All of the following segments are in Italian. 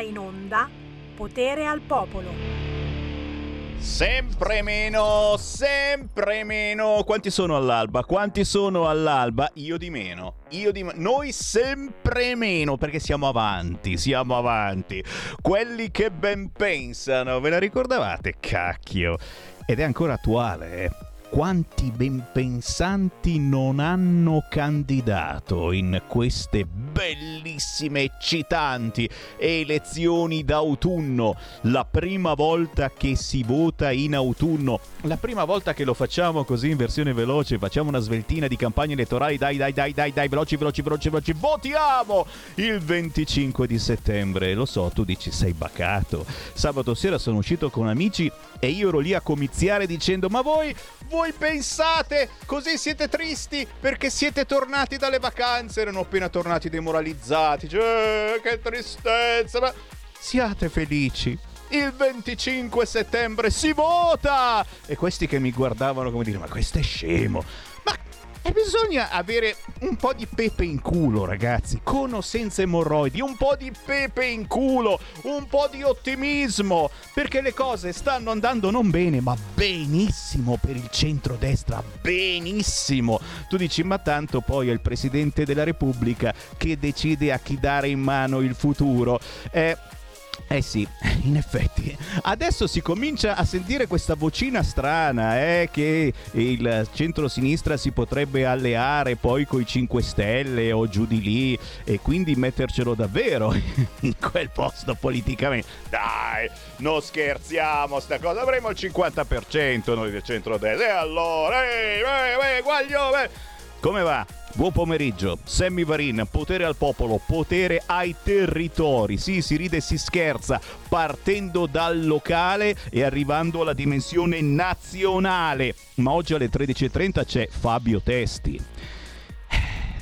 in onda Potere al Popolo. Sempre meno, sempre meno. Quanti sono all'alba? Quanti sono all'alba? Io di meno. Io di. Noi sempre meno perché siamo avanti, siamo avanti. Quelli che ben pensano, ve la ricordavate? Cacchio. Ed è ancora attuale, eh quanti benpensanti non hanno candidato in queste bellissime eccitanti elezioni d'autunno, la prima volta che si vota in autunno, la prima volta che lo facciamo così in versione veloce, facciamo una sveltina di campagna elettorali, dai dai dai dai dai, veloci veloci veloci veloci, votiamo il 25 di settembre, lo so, tu dici sei bacato, sabato sera sono uscito con amici e io ero lì a comiziare dicendo ma voi voi pensate così siete tristi perché siete tornati dalle vacanze, erano appena tornati demoralizzati, cioè, che tristezza, ma siate felici. Il 25 settembre si vota! E questi che mi guardavano come dire, ma questo è scemo. E bisogna avere un po' di pepe in culo, ragazzi, con o senza emorroidi, un po' di pepe in culo, un po' di ottimismo, perché le cose stanno andando non bene, ma benissimo per il centrodestra, benissimo. Tu dici, ma tanto poi è il Presidente della Repubblica che decide a chi dare in mano il futuro. Eh, eh sì, in effetti. Adesso si comincia a sentire questa vocina strana, eh, che il centro-sinistra si potrebbe alleare poi coi 5 Stelle o giù di lì e quindi mettercelo davvero in quel posto politicamente. Dai, non scherziamo, sta cosa. Avremo il 50% noi del centro-destra. E allora, ehi, ehi, ehi, guaglio, eh. Come va? Buon pomeriggio, Sammy Varin, potere al popolo, potere ai territori. Sì, si ride e si scherza, partendo dal locale e arrivando alla dimensione nazionale. Ma oggi alle 13.30 c'è Fabio Testi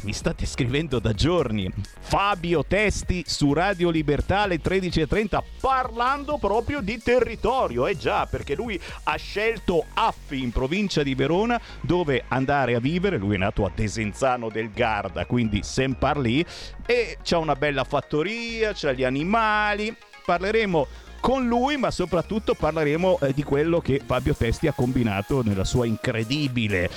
mi state scrivendo da giorni. Fabio Testi su Radio Libertà alle 13.30 parlando proprio di territorio. Eh già, perché lui ha scelto Affi in provincia di Verona dove andare a vivere. Lui è nato a Desenzano del Garda, quindi sempre lì. E c'ha una bella fattoria, c'ha gli animali. Parleremo con lui, ma soprattutto parleremo eh, di quello che Fabio Testi ha combinato nella sua incredibile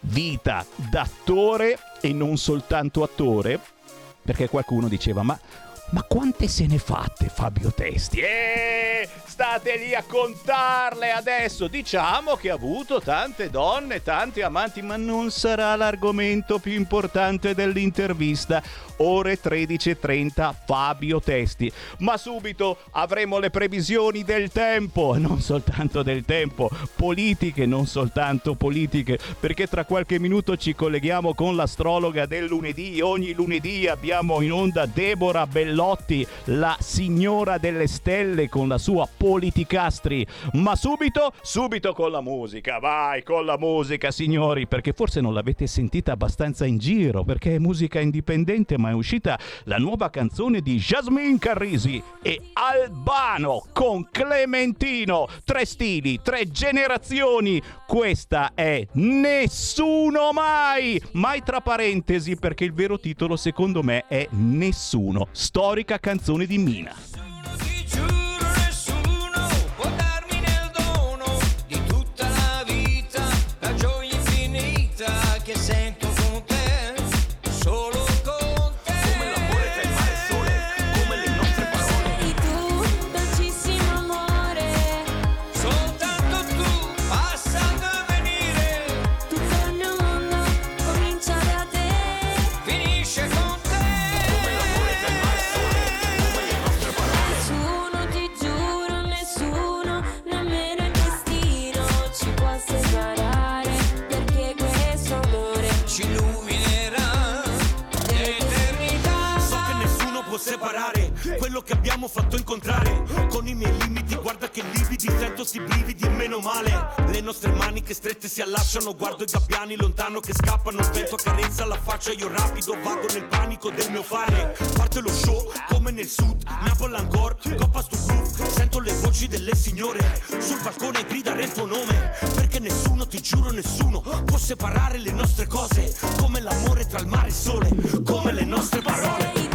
vita d'attore e non soltanto attore, perché qualcuno diceva ma, ma quante se ne fate Fabio Testi? Eh, state lì a contarle adesso. Diciamo che ha avuto tante donne, tanti amanti, ma non sarà l'argomento più importante dell'intervista. Ore 13.30 Fabio Testi. Ma subito avremo le previsioni del tempo, non soltanto del tempo, politiche, non soltanto politiche, perché tra qualche minuto ci colleghiamo con l'astrologa del lunedì. Ogni lunedì abbiamo in onda Deborah Bellotti, la signora delle stelle con la sua politica politicastri. Ma subito, subito con la musica. Vai con la musica, signori, perché forse non l'avete sentita abbastanza in giro, perché è musica indipendente, ma è uscita la nuova canzone di Jasmine Carrisi e Albano con Clementino. Tre stili, tre generazioni. Questa è Nessuno mai. Mai tra parentesi, perché il vero titolo secondo me è Nessuno. Storica canzone di Mina. Quello che abbiamo fatto incontrare. Con i miei limiti guarda che lividi Sento sti brividi meno male. Le nostre mani che strette si allacciano Guardo i gabbiani lontano che scappano. Il vento accarezza la faccia io rapido Vago nel panico del mio fare. Parte lo show come nel sud Napoli ancora, coppa sto groove Sento le voci delle signore Sul balcone gridare il tuo nome. Perché nessuno, ti giuro nessuno Può separare le nostre cose. Come l'amore tra il mare e il sole Come le nostre parole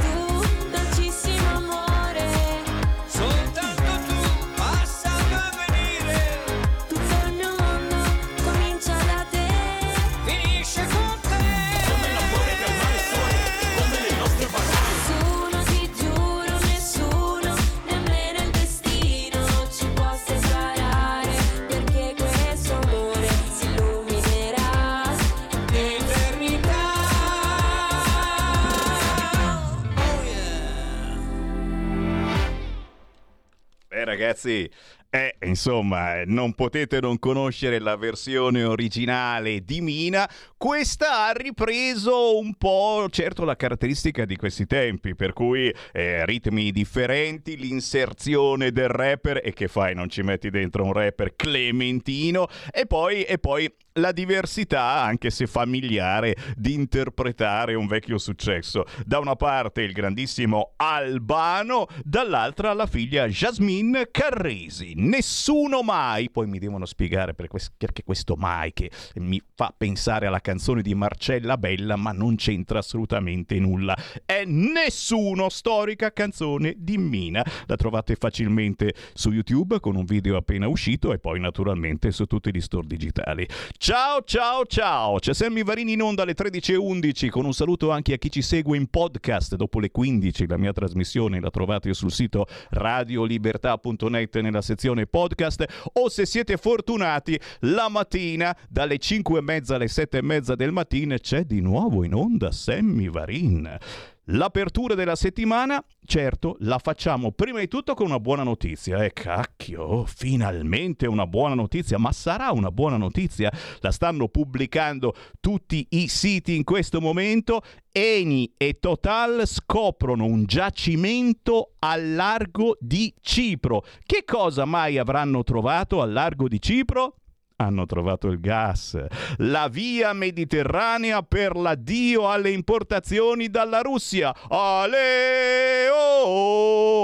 ragazzi, eh, insomma, non potete non conoscere la versione originale di Mina. Questa ha ripreso un po', certo, la caratteristica di questi tempi, per cui eh, ritmi differenti, l'inserzione del rapper e che fai, non ci metti dentro un rapper clementino e poi, e poi la diversità, anche se familiare, di interpretare un vecchio successo. Da una parte il grandissimo Albano, dall'altra la figlia Jasmine Carresi. Nessuno mai, poi mi devono spiegare perché questo mai che mi fa pensare alla canzone di Marcella Bella, ma non c'entra assolutamente nulla. È nessuno, storica canzone di Mina. La trovate facilmente su YouTube con un video appena uscito e poi naturalmente su tutti gli store digitali. Ciao ciao ciao, c'è Sammy Varini in onda alle 13.11 con un saluto anche a chi ci segue in podcast dopo le 15, la mia trasmissione la trovate sul sito radiolibertà.net nella sezione podcast o se siete fortunati la mattina dalle 5 e mezza alle 7 e mezza del mattino c'è di nuovo in onda Sammy Varin. L'apertura della settimana, certo, la facciamo prima di tutto con una buona notizia. E cacchio, finalmente una buona notizia, ma sarà una buona notizia? La stanno pubblicando tutti i siti in questo momento. Eni e Total scoprono un giacimento al largo di Cipro. Che cosa mai avranno trovato al largo di Cipro? Hanno trovato il gas. La via mediterranea per l'addio alle importazioni dalla Russia. Aleo,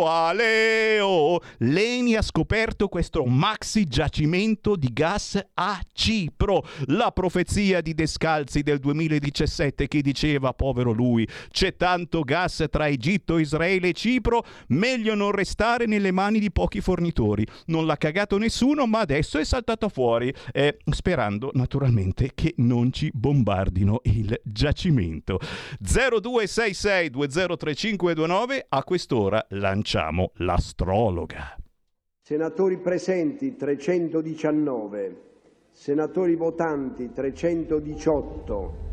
aleo. Leni ha scoperto questo maxi giacimento di gas a Cipro. La profezia di Descalzi del 2017 che diceva, povero lui, c'è tanto gas tra Egitto, Israele e Cipro, meglio non restare nelle mani di pochi fornitori. Non l'ha cagato nessuno, ma adesso è saltato fuori eh, sperando naturalmente che non ci bombardino il giacimento. 0266 203529 a quest'ora lanciamo l'astrologa. Senatori presenti 319, senatori votanti 318.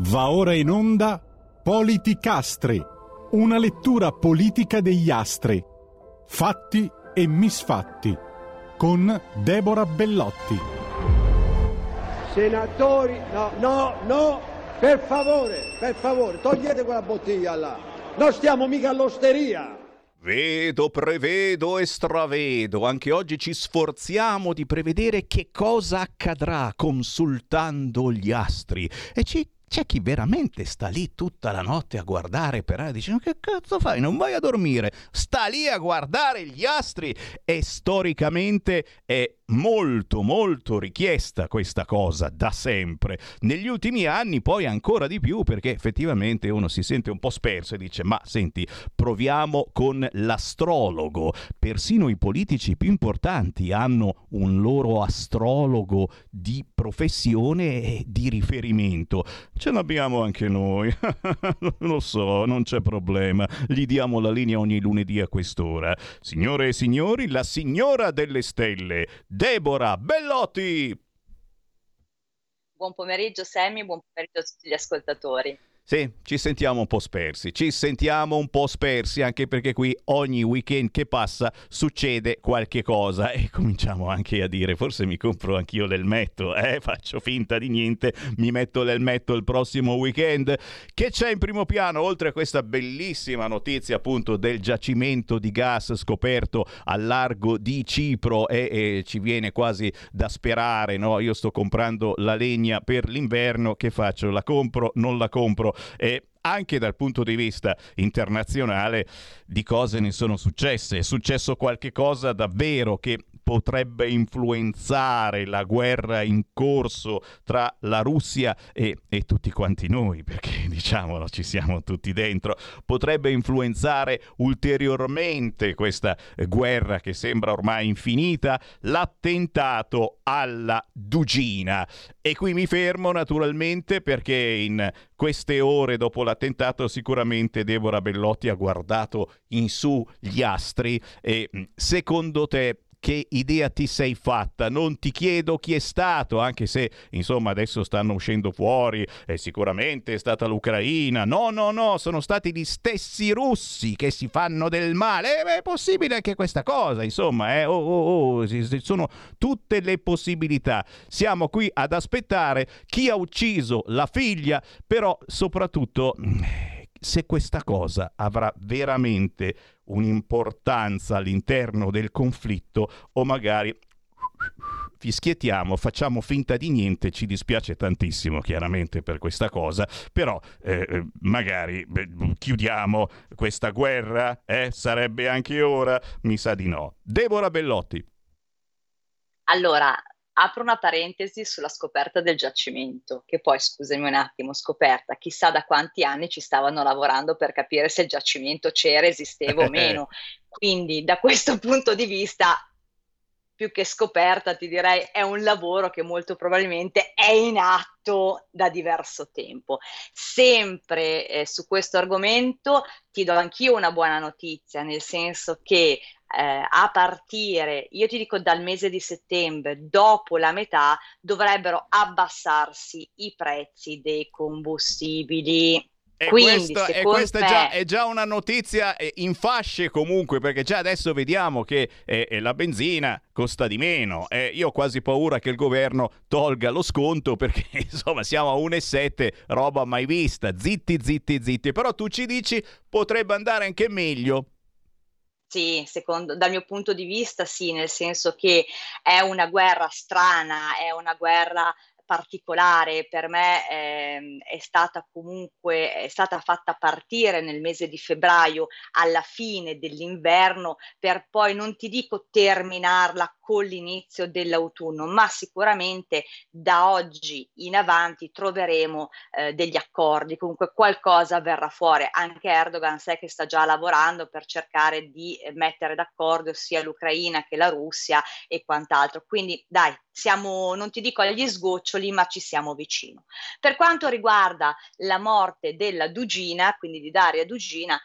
Va ora in onda Politicastri, una lettura politica degli astri, fatti e misfatti con Deborah Bellotti. Senatori, no, no, no, per favore, per favore, togliete quella bottiglia là. Non stiamo mica all'osteria. Vedo, prevedo e stravedo. Anche oggi ci sforziamo di prevedere che cosa accadrà consultando gli astri e ci c'è chi veramente sta lì tutta la notte a guardare per aria, dice: Che cazzo fai? Non vai a dormire, sta lì a guardare gli astri. E storicamente è molto molto richiesta questa cosa da sempre. Negli ultimi anni poi ancora di più perché effettivamente uno si sente un po' sperso e dice ma senti proviamo con l'astrologo. Persino i politici più importanti hanno un loro astrologo di professione e di riferimento. Ce l'abbiamo anche noi. Lo so, non c'è problema. Gli diamo la linea ogni lunedì a quest'ora. Signore e signori, la signora delle stelle Deborah Bellotti. Buon pomeriggio Sammy, buon pomeriggio a tutti gli ascoltatori. Sì, ci sentiamo un po' spersi, ci sentiamo un po' spersi anche perché qui ogni weekend che passa succede qualche cosa e cominciamo anche a dire forse mi compro anch'io l'elmetto, eh? faccio finta di niente, mi metto l'elmetto il prossimo weekend. Che c'è in primo piano oltre a questa bellissima notizia appunto del giacimento di gas scoperto al largo di Cipro e, e ci viene quasi da sperare, no? Io sto comprando la legna per l'inverno, che faccio? La compro? Non la compro? E anche dal punto di vista internazionale di cose ne sono successe. È successo qualche cosa davvero che potrebbe influenzare la guerra in corso tra la Russia e, e tutti quanti noi, perché diciamolo, ci siamo tutti dentro, potrebbe influenzare ulteriormente questa guerra che sembra ormai infinita, l'attentato alla Dugina. E qui mi fermo naturalmente perché in queste ore dopo l'attentato sicuramente Deborah Bellotti ha guardato in su gli astri e secondo te che idea ti sei fatta, non ti chiedo chi è stato, anche se insomma adesso stanno uscendo fuori e sicuramente è stata l'Ucraina. No, no, no, sono stati gli stessi russi che si fanno del male. Eh, è possibile anche questa cosa, insomma, eh? oh, oh, oh, sono tutte le possibilità. Siamo qui ad aspettare chi ha ucciso la figlia, però soprattutto se questa cosa avrà veramente un'importanza all'interno del conflitto o magari fischiettiamo, facciamo finta di niente, ci dispiace tantissimo chiaramente per questa cosa, però eh, eh magari beh, chiudiamo questa guerra, eh? sarebbe anche ora, mi sa di no. Deborah Bellotti. Allora, apro una parentesi sulla scoperta del giacimento, che poi, scusami un attimo, scoperta, chissà da quanti anni ci stavano lavorando per capire se il giacimento c'era, esisteva o meno. Quindi, da questo punto di vista, più che scoperta, ti direi, è un lavoro che molto probabilmente è in atto da diverso tempo. Sempre eh, su questo argomento ti do anch'io una buona notizia, nel senso che eh, a partire, io ti dico dal mese di settembre, dopo la metà, dovrebbero abbassarsi i prezzi dei combustibili. E, Quindi, questo, e questa è, già, è, già, una notizia eh, in fasce comunque, perché già adesso vediamo che eh, eh, la benzina costa di meno. Eh, io ho quasi paura che il governo tolga lo sconto perché insomma siamo a 1,7, roba mai vista. Zitti, zitti, zitti. Però tu ci dici potrebbe andare anche meglio. Sì, secondo, dal mio punto di vista sì, nel senso che è una guerra strana, è una guerra particolare. Per me eh, è stata comunque è stata fatta partire nel mese di febbraio alla fine dell'inverno per poi non ti dico terminarla con l'inizio dell'autunno ma sicuramente da oggi in avanti troveremo eh, degli accordi. Comunque qualcosa verrà fuori. Anche Erdogan sai che sta già lavorando per cercare di eh, mettere d'accordo sia l'Ucraina che la Russia e quant'altro. Quindi dai siamo non ti dico agli sgoccioli ma ci siamo vicino. Per quanto riguarda la morte della Dugina, quindi di Daria Dugina,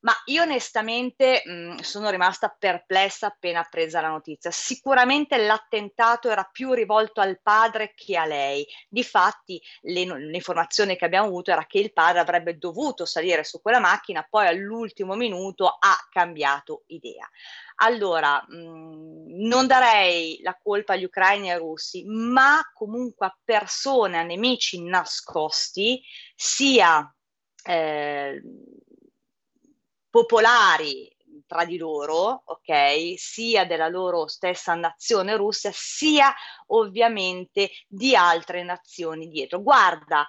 ma io onestamente mh, sono rimasta perplessa appena presa la notizia. Sicuramente l'attentato era più rivolto al padre che a lei. Difatti, le, l'informazione che abbiamo avuto era che il padre avrebbe dovuto salire su quella macchina, poi all'ultimo minuto ha cambiato idea. Allora, mh, mhmm, non darei la colpa agli ucraini e ai russi, ma comunque a persone, a nemici nascosti, sia eh, popolari tra di loro, ok, sia della loro stessa nazione Russia, sia ovviamente di altre nazioni dietro. Guarda,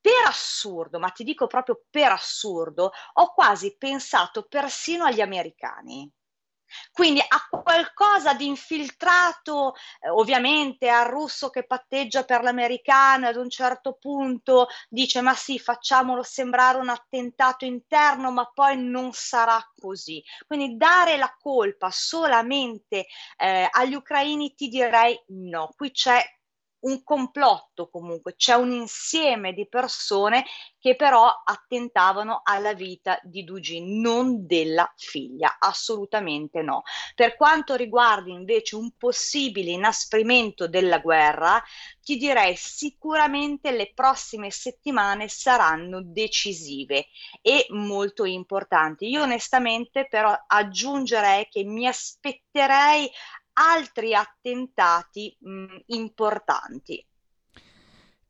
per assurdo, ma ti dico proprio per assurdo, ho quasi pensato persino agli americani. Quindi a qualcosa di infiltrato, eh, ovviamente al russo che patteggia per l'americano ad un certo punto dice ma sì, facciamolo sembrare un attentato interno, ma poi non sarà così. Quindi dare la colpa solamente eh, agli ucraini ti direi no, qui c'è un complotto comunque, c'è un insieme di persone che però attentavano alla vita di Dugin, non della figlia, assolutamente no. Per quanto riguarda invece un possibile inasprimento della guerra, ti direi sicuramente le prossime settimane saranno decisive e molto importanti. Io onestamente però aggiungerei che mi aspetterei altri attentati mh, importanti.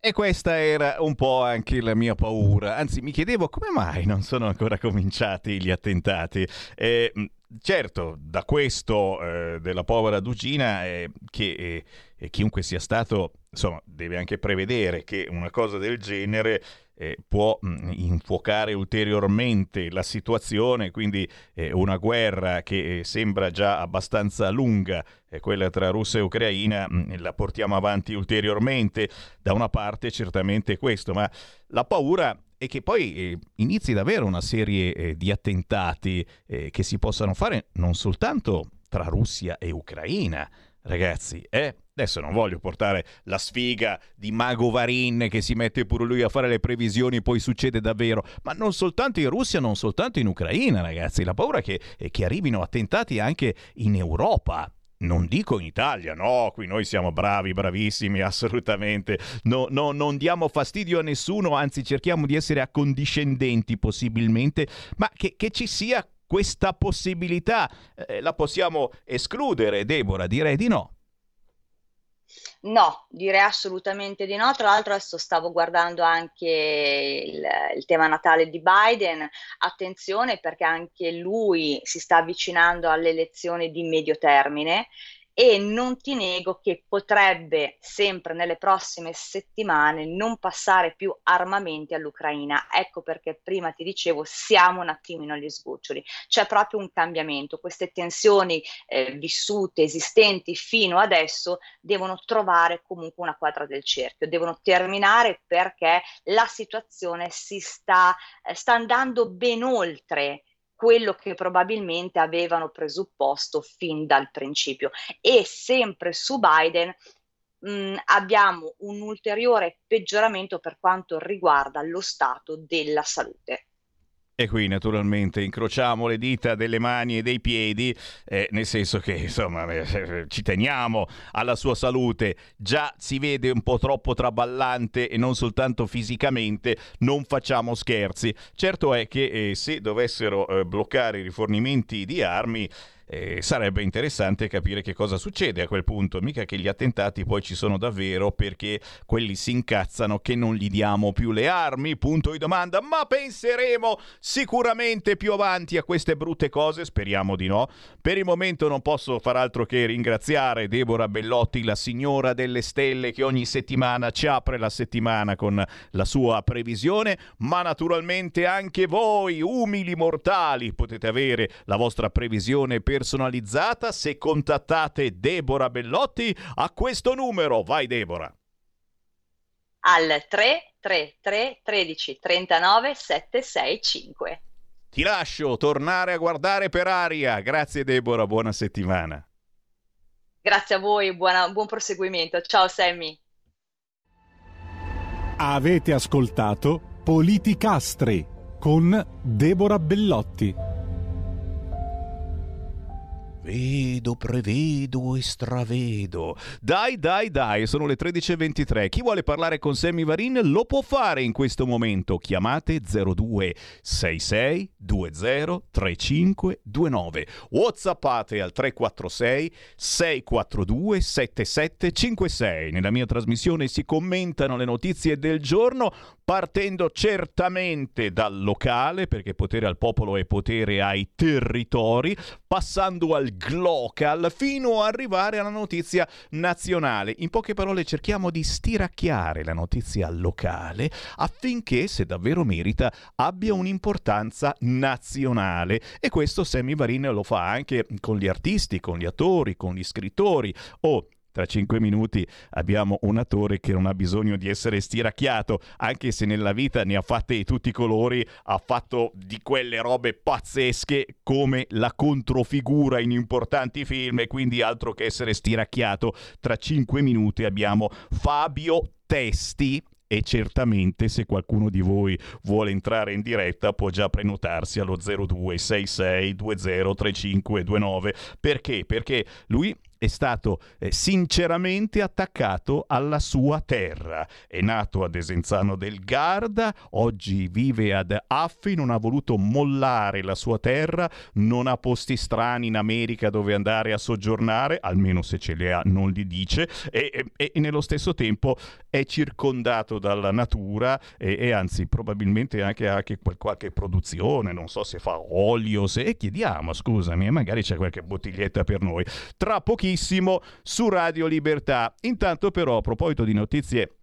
E questa era un po' anche la mia paura, anzi mi chiedevo come mai non sono ancora cominciati gli attentati. Eh, certo, da questo eh, della povera Dugina, eh, che eh, chiunque sia stato, insomma, deve anche prevedere che una cosa del genere eh, può mh, mm, infuocare ulteriormente la situazione, quindi eh, una guerra che eh, sembra già abbastanza lunga, eh, quella tra Russia e Ucraina, mh, mm, la portiamo avanti ulteriormente. Da una parte certamente questo, ma la paura è che poi eh, inizi davvero una serie eh, di attentati che si possano fare non soltanto tra Russia e Ucraina, ragazzi, eh? Adesso non voglio portare la sfiga di Mago Varin che si mette pure lui a fare le previsioni, poi succede davvero. Ma non soltanto in Russia, non soltanto in Ucraina, ragazzi. La paura è che, è che arrivino attentati anche in Europa non dico in Italia, no, qui noi siamo bravi, bravissimi, assolutamente, no, no, non diamo fastidio a nessuno, anzi cerchiamo di essere accondiscendenti possibilmente, ma che, che ci sia questa possibilità, eh, la possiamo escludere, Deborah? Direi di no. No, direi assolutamente di no. Tra l'altro adesso stavo guardando anche il, il, tema natale di Biden. Attenzione perché anche lui si sta avvicinando alle elezioni di medio termine e non ti nego che potrebbe sempre nelle prossime settimane non passare più armamenti all'Ucraina. Ecco perché prima ti dicevo siamo un attimino agli sgoccioli. C'è proprio un cambiamento. Queste tensioni eh, vissute, esistenti fino adesso devono trovare comunque una quadra del cerchio, devono terminare perché la situazione si sta, eh, sta andando ben oltre quello che probabilmente avevano presupposto fin dal principio. E sempre su Biden mh, abbiamo un ulteriore peggioramento per quanto riguarda lo stato della salute. E qui naturalmente incrociamo le dita delle mani e dei piedi, eh, nel senso che insomma eh, eh, ci teniamo alla sua salute, già si vede un po' troppo traballante e non soltanto fisicamente, non facciamo scherzi. Certo è che eh, se dovessero eh, bloccare i rifornimenti di armi, eh, sarebbe interessante capire che cosa succede a quel punto. Mica che gli attentati poi ci sono davvero perché quelli si incazzano che non gli diamo più le armi, punto di domanda. Ma penseremo sicuramente più avanti a queste brutte cose, speriamo di no. Per il momento non posso far altro che ringraziare Deborah Bellotti, la signora delle stelle che ogni settimana ci apre la settimana con la sua previsione, ma naturalmente anche voi, umili mortali, potete avere la vostra previsione per personalizzata se contattate Deborah Bellotti a questo numero. Vai Deborah. Al 333 13 39 765. Ti lascio tornare a guardare per aria. Grazie Deborah, buona settimana. Grazie a voi, buona, buon proseguimento. Ciao Sammy. Avete ascoltato Politicastri con Deborah Bellotti. Vedo, prevedo e stravedo. Dai, dai, dai, sono le 13.23. Chi vuole parlare con Sammy Varin lo può fare in questo momento. Chiamate 02 66 20 35 29. Whatsappate al 346 642 7756. Nella mia trasmissione si commentano le notizie del giorno partendo certamente dal locale, perché potere al popolo è potere ai territori, passando al glocal fino ad arrivare alla notizia nazionale. In poche parole cerchiamo di stiracchiare la notizia locale affinché, se davvero merita, abbia un'importanza nazionale. E questo Sammy Varin lo fa anche con gli artisti, con gli attori, con gli scrittori. Oh, tra cinque minuti abbiamo un attore che non ha bisogno di essere stiracchiato, anche se nella vita ne ha fatte di tutti i colori, ha fatto di quelle robe pazzesche come la controfigura in importanti film e quindi altro che essere stiracchiato. Tra cinque minuti abbiamo Fabio Testi, e certamente se qualcuno di voi vuole entrare in diretta può già prenotarsi allo 0266 203529 perché? Perché lui è stato eh, sinceramente attaccato alla sua terra. È nato ad Esenzano del Garda, oggi vive ad Affi, non ha voluto mollare la sua terra, non ha posti strani in America dove andare a soggiornare, almeno se ce li ha non li dice, e, e, e nello stesso tempo è circondato dalla natura e, e anzi probabilmente anche, anche qualche produzione, non so se fa olio, se... E chiediamo, scusami, magari c'è qualche bottiglietta per noi. Tra pochissimo su Radio Libertà. Intanto però a proposito di notizie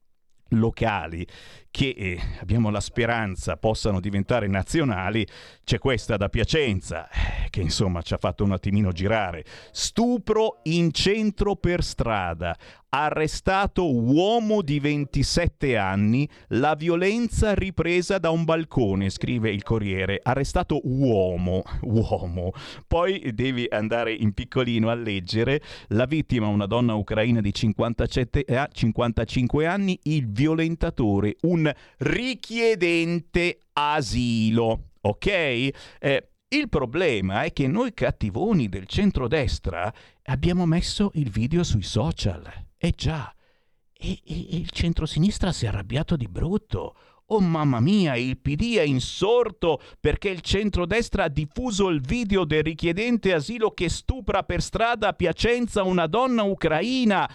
locali che eh, abbiamo la speranza possano diventare nazionali, c'è questa da Piacenza, eh, che insomma ci ha fatto un attimino girare. Stupro in centro per strada arrestato uomo di 27 anni, la violenza ripresa da un balcone, scrive il Corriere. Arrestato uomo, uomo. Poi devi andare in piccolino a leggere la vittima, una donna ucraina di 57, eh, 55 anni, il violentatore, un richiedente asilo. Ok? Eh, il problema è che noi cattivoni del centrodestra abbiamo messo il video sui social. Eh già, e, e il centrosinistra si è arrabbiato di brutto. Oh mamma mia, il PD è insorto perché il centrodestra ha diffuso il video del richiedente asilo che stupra per strada a Piacenza una donna ucraina.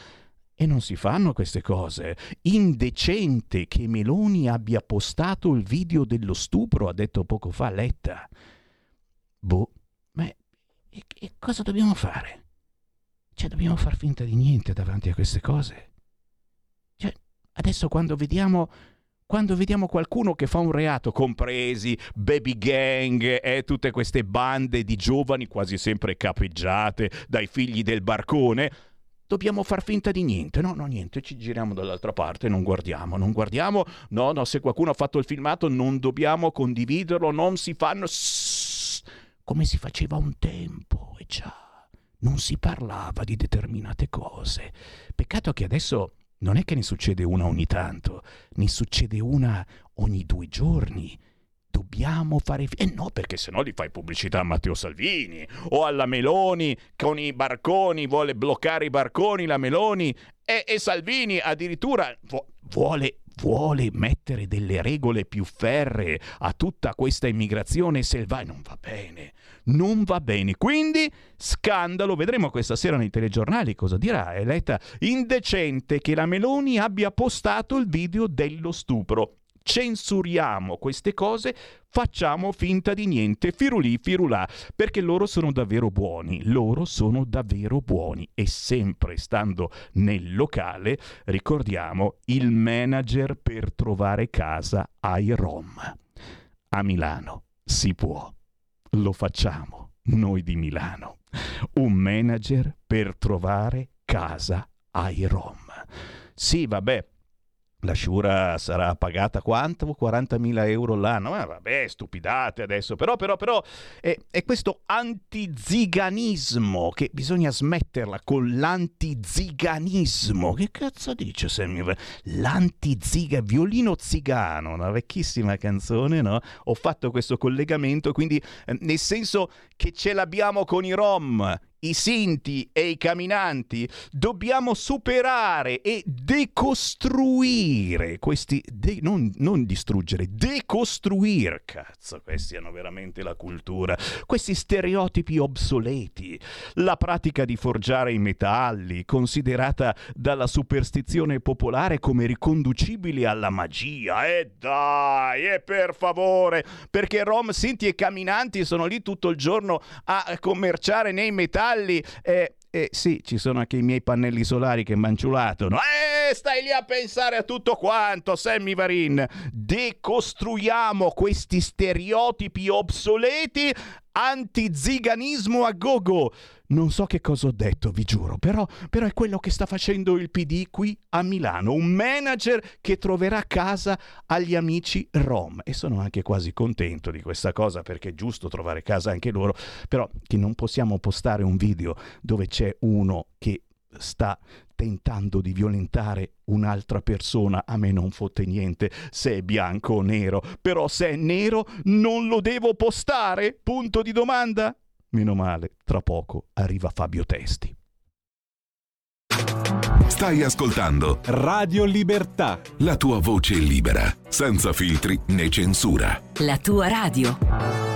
E non si fanno queste cose. Indecente che Meloni abbia postato il video dello stupro, ha detto poco fa Letta. Boh, ma e, e cosa dobbiamo fare? Cioè, dobbiamo far finta di niente davanti a queste cose? Cioè, adesso quando vediamo quando vediamo qualcuno che fa un reato, compresi baby gang e tutte queste bande di giovani quasi sempre capeggiate dai figli del barcone, dobbiamo far finta di niente. No, no, niente, ci giriamo dall'altra parte, non guardiamo, non guardiamo. No, no, se qualcuno ha fatto il filmato non dobbiamo condividerlo, non si fanno... Come si faceva un tempo, e già, non si parlava di determinate cose. Peccato che adesso non è che ne succede una ogni tanto, ne succede una ogni due giorni. Dobbiamo fare... Eh no, perché sennò gli fai pubblicità a Matteo Salvini o alla Meloni con i barconi, vuole bloccare i barconi la Meloni e, e Salvini addirittura vuole vuole mettere delle regole più ferree a tutta questa immigrazione selvatica. Non va bene, non va bene. Quindi, scandalo, vedremo questa sera nei telegiornali cosa dirà Eletta. Indecente che la Meloni abbia postato il video dello stupro censuriamo queste cose, facciamo finta di niente, firulì, firulà, perché loro sono davvero buoni, loro sono davvero buoni e sempre stando nel locale ricordiamo il manager per trovare casa ai Rom. A Milano si può, lo facciamo, noi di Milano. Un manager per trovare casa ai Rom. Sì, vabbè, la Shura sarà pagata quanto? 40.000 euro l'anno? Ma vabbè, stupidate adesso. Però, però, però, è, è questo antiziganismo che bisogna smetterla con l'antiziganismo. Che cazzo dice Sammy? L'antiziga, violino zigano, una vecchissima canzone, no? Ho fatto questo collegamento, quindi eh, nel senso che ce l'abbiamo con i Rom, i sinti e i camminanti, dobbiamo superare e decostruire questi, de, non, non, distruggere, decostruire, cazzo, questi hanno veramente la cultura, questi stereotipi obsoleti, la pratica di forgiare i metalli, considerata dalla superstizione popolare come riconducibile alla magia, e dai, e per favore, perché Rom, Sinti e camminanti sono lì tutto il giorno a commerciare nei metalli, cavalli. Eh, eh, sì, ci sono anche i miei pannelli solari che manciulatano. Eh, stai lì a pensare a tutto quanto, Sammy Varin. Decostruiamo questi stereotipi obsoleti antiziganismo a gogo. Non so che cosa ho detto, vi giuro, però, però, è quello che sta facendo il PD qui a Milano, un manager che troverà casa agli amici rom e sono anche quasi contento di questa cosa perché è giusto trovare casa anche loro, però che non possiamo postare un video dove c'è uno che sta tentando di violentare un'altra persona, a me non fotte niente se è bianco o nero, però se è nero non lo devo postare? Punto di domanda? Meno male, tra poco arriva Fabio Testi. Stai ascoltando Radio Libertà. La tua voce libera, senza filtri né censura. La tua radio.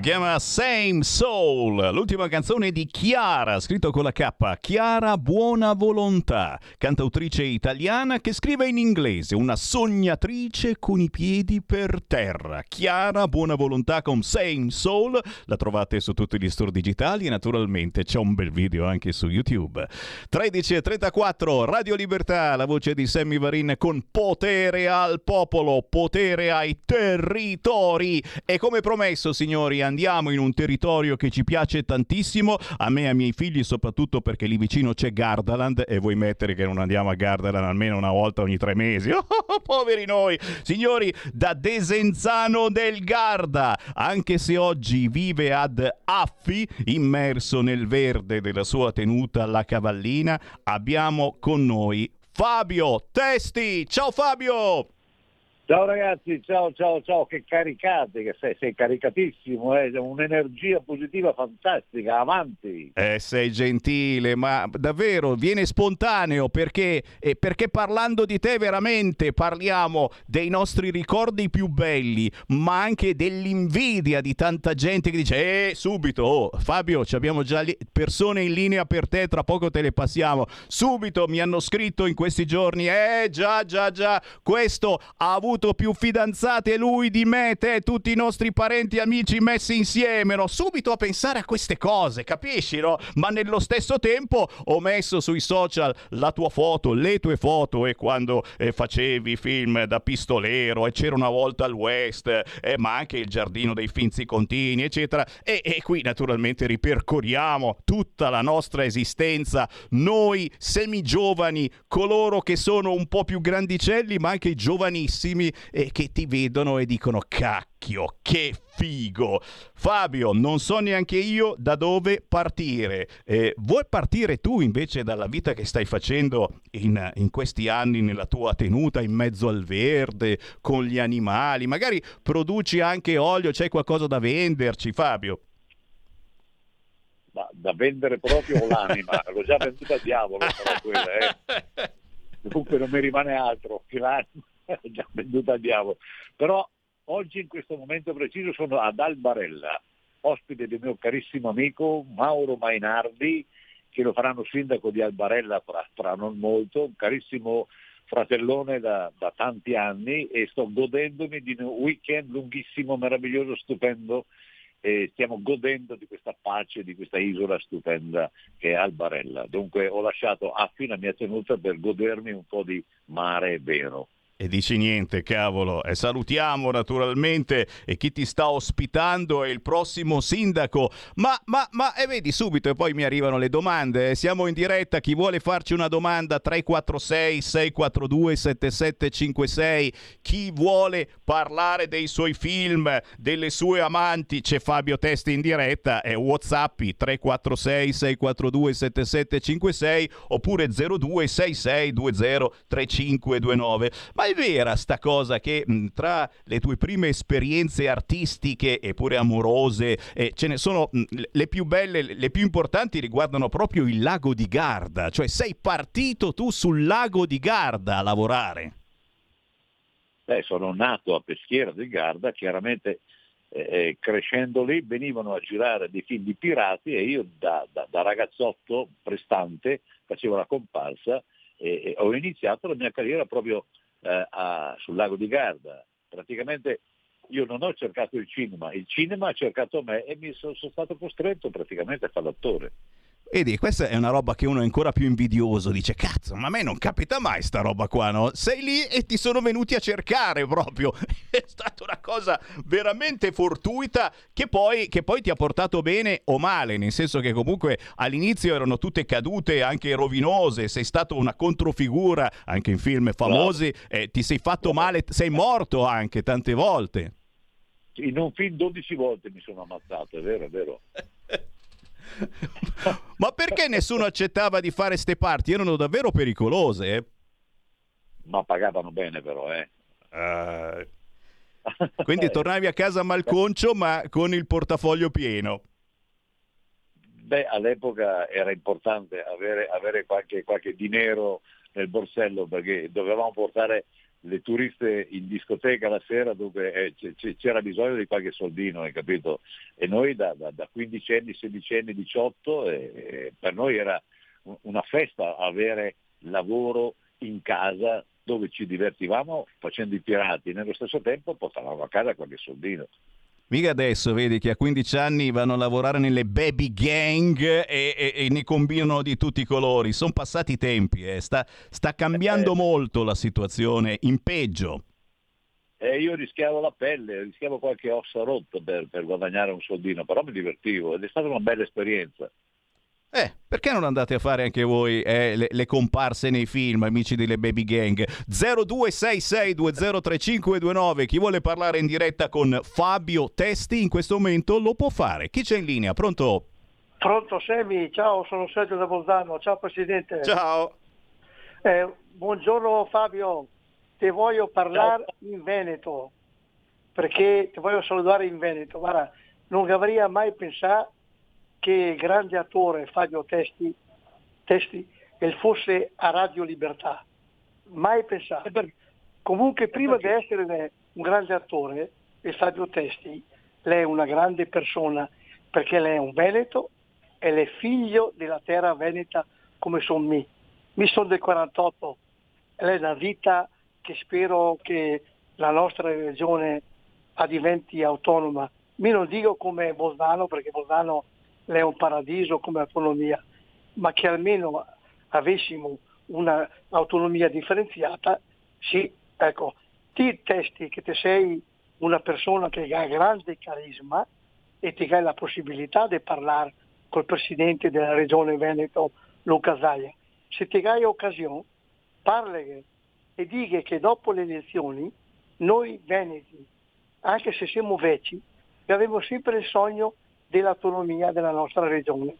Si chiama Same Soul, l'ultima canzone di Chiara, scritto con la K, Chiara Buona Volontà, cantautrice italiana che scrive in inglese, una sognatrice con i piedi per terra. Chiara Buona Volontà con Same Soul, la trovate su tutti gli store digitali e naturalmente c'è un bel video anche su YouTube. 13.34, Radio Libertà, la voce di Sammy Varin con potere al popolo, potere ai territori. E come promesso, signori, andiamo in un territorio che ci piace tantissimo, a me e ai miei figli soprattutto perché lì vicino c'è Gardaland e vuoi mettere che non andiamo a Gardaland almeno una volta ogni tre mesi? Oh, poveri noi! Signori, da Desenzano del Garda, anche se oggi vive ad Affi, immerso nel verde della sua tenuta alla cavallina, abbiamo con noi Fabio Testi. Ciao Fabio! Ciao ragazzi, ciao ciao ciao, che caricate, che sei, sei caricatissimo, eh? un'energia positiva fantastica, avanti. Eh, sei gentile, ma davvero viene spontaneo perché, eh, perché parlando di te veramente parliamo dei nostri ricordi più belli, ma anche dell'invidia di tanta gente che dice, eh, subito, oh, Fabio, abbiamo già li- persone in linea per te, tra poco te le passiamo, subito mi hanno scritto in questi giorni, eh già già già, questo ha avuto avuto più fidanzate lui di me, te, tutti i nostri parenti e amici messi insieme, no? Subito a pensare a queste cose, capisci, no? Ma nello stesso tempo ho messo sui social la tua foto, le tue foto e quando eh, facevi film da pistolero e c'era una volta al West, eh, ma anche il giardino dei Finzi Contini, eccetera. E, e qui naturalmente ripercorriamo tutta la nostra esistenza, noi semigiovani, coloro che sono un po' più grandicelli, ma anche i giovanissimi e che ti vedono e dicono cacchio, che figo. Fabio, non so neanche io da dove partire. Eh, vuoi partire tu invece dalla vita che stai facendo in, in, questi anni nella tua tenuta in mezzo al verde, con gli animali? Magari produci anche olio, c'è qualcosa da venderci, Fabio? Ma da vendere proprio l'anima, l'ho già venduta al diavolo, quella, eh. Dunque non mi rimane altro che l'anima già venduta al diavolo. Però oggi in questo momento preciso sono ad Albarella, ospite del mio carissimo amico Mauro Mainardi, che lo faranno sindaco di Albarella tra, tra non molto, un carissimo fratellone da, da, tanti anni e sto godendomi di un weekend lunghissimo, meraviglioso, stupendo e stiamo godendo di questa pace, di questa isola stupenda che è Albarella. Dunque ho lasciato Affi la mia tenuta per godermi un po' di mare vero. E dici niente, cavolo. E salutiamo naturalmente e chi ti sta ospitando è il prossimo sindaco. Ma, ma, ma, e vedi subito e poi mi arrivano le domande. Siamo in diretta, chi vuole farci una domanda 346 642 7756. Chi vuole parlare dei suoi film, delle sue amanti, c'è Fabio Testi in diretta e Whatsapp 346 642 7756 oppure 0266 20 3529. Ma è vera sta cosa che mh, tra le tue prime esperienze artistiche e pure amorose eh, ce ne sono mh, le più belle, le più importanti riguardano proprio il lago di Garda, cioè sei partito tu sul lago di Garda a lavorare. Beh, sono nato a Peschiera del Garda, chiaramente eh, eh, crescendo lì venivano a girare dei film di pirati e io da, da, da ragazzotto prestante facevo la comparsa e, e ho iniziato la mia carriera proprio eh, a, sul lago di Garda. Praticamente io non ho cercato il cinema, il cinema ha cercato me e mi sono, sono stato costretto praticamente a fare l'attore. Vedi, questa è una roba che uno è ancora più invidioso, dice cazzo, ma a me non capita mai sta roba qua, no? Sei lì e ti sono venuti a cercare proprio. È stata una cosa veramente fortuita che poi, che poi ti ha portato bene o male, nel senso che comunque all'inizio erano tutte cadute anche rovinose, sei stato una controfigura anche in film famosi, eh, ti sei fatto male, sei morto anche tante volte. In un film 12 volte mi sono ammazzato, è vero, è vero. Ma perché nessuno accettava di fare ste parti? Erano davvero pericolose. Eh? Ma pagavano bene però, eh. Uh, quindi tornavi a casa malconcio ma con il portafoglio pieno. Beh, all'epoca era importante avere, avere qualche, qualche dinero nel borsello perché dovevamo portare le turiste in discoteca la sera dove eh, c- c'era bisogno di qualche soldino, hai capito? E noi da, da, da 15 anni, 16 anni, 18, eh, per noi era una festa avere lavoro in casa dove ci divertivamo facendo i pirati, nello stesso tempo portavamo a casa qualche soldino. Mica adesso vedi che a 15 anni vanno a lavorare nelle baby gang e, e, e ne combinano di tutti i colori. Sono passati i tempi, eh. sta, sta, cambiando eh, molto la situazione, in peggio. Eh, io rischiavo la pelle, rischiavo qualche ossa rotto per, per guadagnare un soldino, però mi divertivo ed è stata una bella esperienza. Eh, perché non andate a fare anche voi eh, le, le, comparse nei film, amici delle Baby Gang? 0266203529. Chi vuole parlare in diretta con Fabio Testi in questo momento lo può fare. Chi c'è in linea? Pronto? Pronto Semi, ciao, sono Sergio da Bolzano. Ciao Presidente. Ciao. Eh, buongiorno Fabio, ti voglio parlare ciao. in Veneto, perché ti voglio salutare in Veneto. Guarda, non avrei mai pensato che il grande attore Fabio Testi, Testi fosse a Radio Libertà. Mai pensato. Comunque prima di essere un grande attore, il Fabio Testi, lei è una grande persona perché lei è un Veneto e lei è figlio della terra veneta come sono me. Mi sono del 48, lei è una vita che spero che la nostra regione diventi autonoma. Mi non dico come Bolzano perché Bolzano è un paradiso come autonomia, ma che almeno avessimo un'autonomia differenziata, sì, ecco, ti testi che te sei una persona che ha grande carisma e ti hai la possibilità di parlare col presidente della regione Veneto, Luca Zaia. Se ti hai occasione, parla e dica che dopo le elezioni noi veneti, anche se siamo vecchi, abbiamo sempre il sogno dell'autonomia della nostra regione.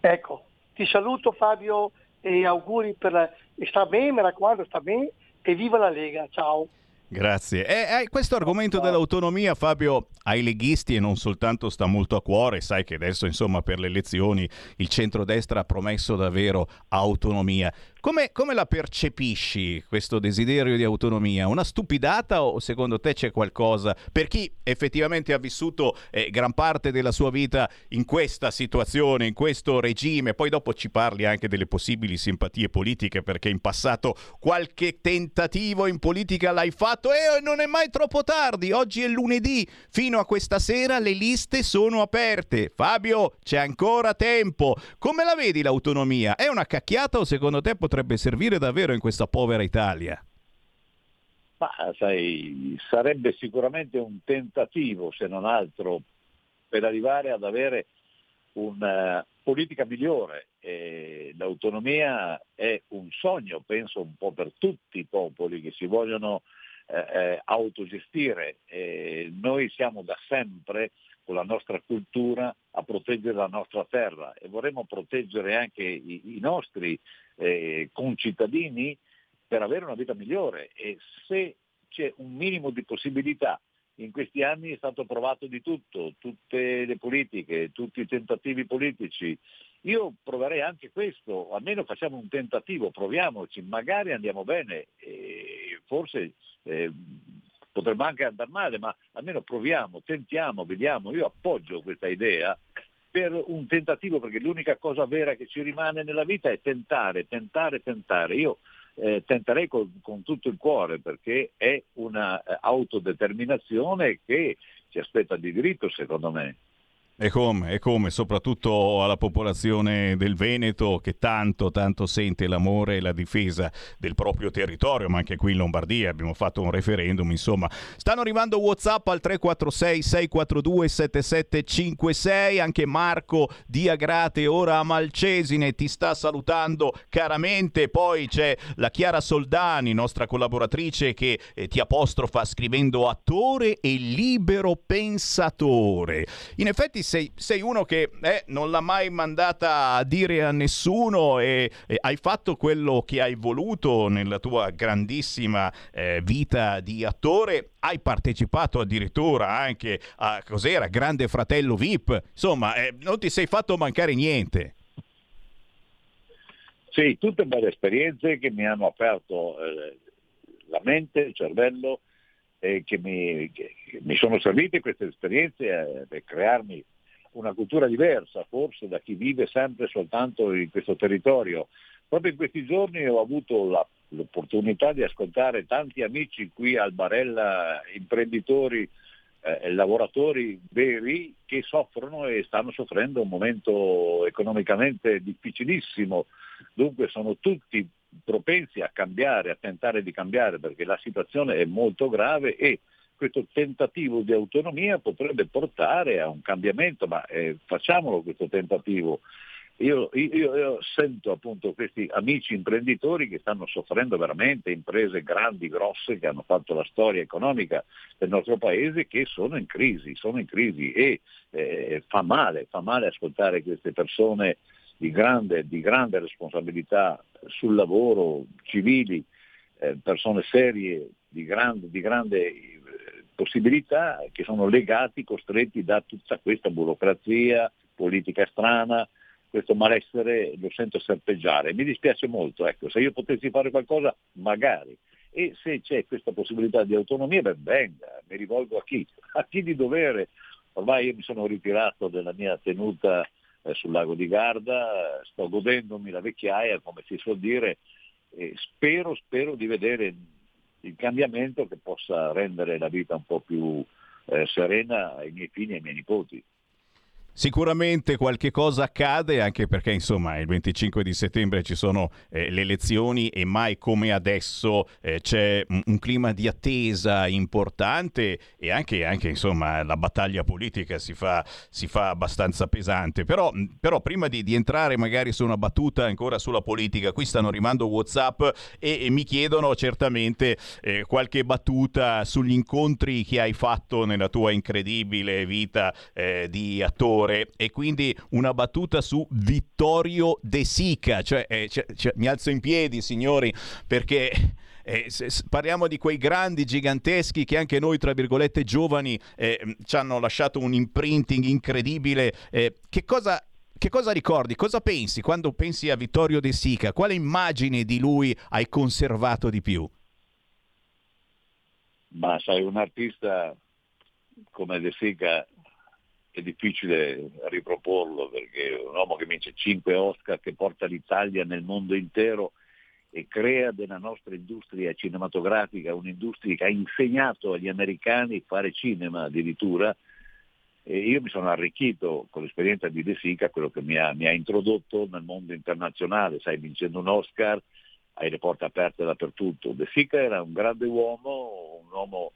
Ecco, ti saluto Fabio e auguri per la... sta bene, mi raccomando, sta bene e viva la Lega, ciao. Grazie. E, eh, questo argomento dell'autonomia, Fabio, ai leghisti e non soltanto sta molto a cuore. Sai che adesso, insomma, per le elezioni il centrodestra ha promesso davvero autonomia. Come, come, la percepisci questo desiderio di autonomia? Una stupidata o secondo te c'è qualcosa per chi effettivamente ha vissuto eh, gran parte della sua vita in questa situazione, in questo regime? Poi dopo ci parli anche delle possibili simpatie politiche perché in passato qualche tentativo in politica l'hai fatto e non è mai troppo tardi. Oggi è lunedì, fino a questa sera le liste sono aperte. Fabio, c'è ancora tempo. Come la vedi l'autonomia? È una cacchiata o secondo te potrebbe potrebbe servire davvero in questa povera Italia? Ma sai, sarebbe sicuramente un tentativo, se non altro, per arrivare ad avere una uh, politica migliore. E l'autonomia è un sogno, penso, un po' per tutti i popoli che si vogliono eh, eh autogestire. E noi siamo da sempre con la nostra cultura a proteggere la nostra terra e vorremmo proteggere anche i, i nostri eh, concittadini per avere una vita migliore e se c'è un minimo di possibilità in questi anni è stato provato di tutto, tutte le politiche, tutti i tentativi politici. Io proverei anche questo, almeno facciamo un tentativo, proviamoci, magari andiamo bene, e forse eh, potrebbe anche andare male, ma almeno proviamo, tentiamo, vediamo. Io appoggio questa idea per un tentativo, perché l'unica cosa vera che ci rimane nella vita è tentare, tentare, tentare. Io eh, tenterei con, con, tutto il cuore perché è un'autodeterminazione eh, che ci aspetta di diritto, secondo me. E come, e come, soprattutto alla popolazione del Veneto che tanto, tanto sente l'amore e la difesa del proprio territorio, ma anche qui in Lombardia abbiamo fatto un referendum, insomma. Stanno arrivando Whatsapp al 346-642-7756, anche Marco di Agrate, ora a Malcesine, ti sta salutando caramente, poi c'è la Chiara Soldani, nostra collaboratrice, che eh, ti apostrofa scrivendo attore e libero pensatore. In effetti sei, sei uno che eh, non l'ha mai mandata a dire a nessuno e, e, hai fatto quello che hai voluto nella tua grandissima eh, vita di attore. Hai partecipato addirittura anche a cos'era Grande Fratello VIP. Insomma, eh, non ti sei fatto mancare niente. Sì, tutte belle esperienze che mi hanno aperto eh, la mente, il cervello, che, mi, che, mi, sono servite queste esperienze eh, per crearmi una cultura diversa, forse da chi vive sempre soltanto in questo territorio. Proprio in questi giorni ho avuto la, l'opportunità di ascoltare tanti amici qui al Barella, imprenditori, eh, lavoratori veri che soffrono e stanno soffrendo un momento economicamente difficilissimo. Dunque sono tutti propensi a cambiare, a tentare di cambiare perché la situazione è molto grave e questo tentativo di autonomia potrebbe portare a un cambiamento, ma eh, facciamolo questo tentativo. Io, io, io, sento appunto questi amici imprenditori che stanno soffrendo veramente, imprese grandi, grosse, che hanno fatto la storia economica del nostro paese, che sono in crisi, sono in crisi e eh, fa male, fa male ascoltare queste persone di grande, di grande responsabilità sul lavoro, civili, eh, persone serie, di grande, di grande possibilità, che sono legati, costretti da tutta questa burocrazia, politica strana, questo malessere lo sento serpeggiare. Mi dispiace molto, ecco, se io potessi fare qualcosa, magari. E se c'è questa possibilità di autonomia, ben venga, mi rivolgo a chi? A chi di dovere. Ormai io mi sono ritirato dalla mia tenuta eh, sul lago di Garda, sto godendomi la vecchiaia, come si suol dire, e spero, spero di vedere il cambiamento che possa rendere la vita un po' più eh, serena ai miei figli e ai miei nipoti. Sicuramente qualche cosa accade anche perché insomma il 25 di settembre ci sono eh, le elezioni e mai come adesso eh, c'è un, un, clima di attesa importante e anche, anche insomma la battaglia politica si fa, si fa abbastanza pesante. Però, però prima di, di, entrare magari su una battuta ancora sulla politica, qui stanno arrivando Whatsapp e, e mi chiedono certamente eh, qualche battuta sugli incontri che hai fatto nella tua incredibile vita eh, di attore giocatore e quindi una battuta su Vittorio De Sica, cioè, eh, cioè, cioè mi alzo in piedi signori perché... Eh, se, se parliamo di quei grandi giganteschi che anche noi, tra virgolette, giovani eh, ci hanno lasciato un imprinting incredibile. Eh, che cosa che cosa ricordi? Cosa pensi quando pensi a Vittorio De Sica? Quale immagine di lui hai conservato di più? Ma sai, un artista come De Sica è difficile riproporlo perché è un uomo che vince 5 Oscar, che porta l'Italia nel mondo intero e crea della nostra industria cinematografica un'industria che ha insegnato agli americani a fare cinema addirittura. E io mi sono arricchito con l'esperienza di De Sica, quello che mi ha, mi ha introdotto nel mondo internazionale, sai, vincendo un Oscar, hai le porte aperte dappertutto. De Sica era un grande uomo, un uomo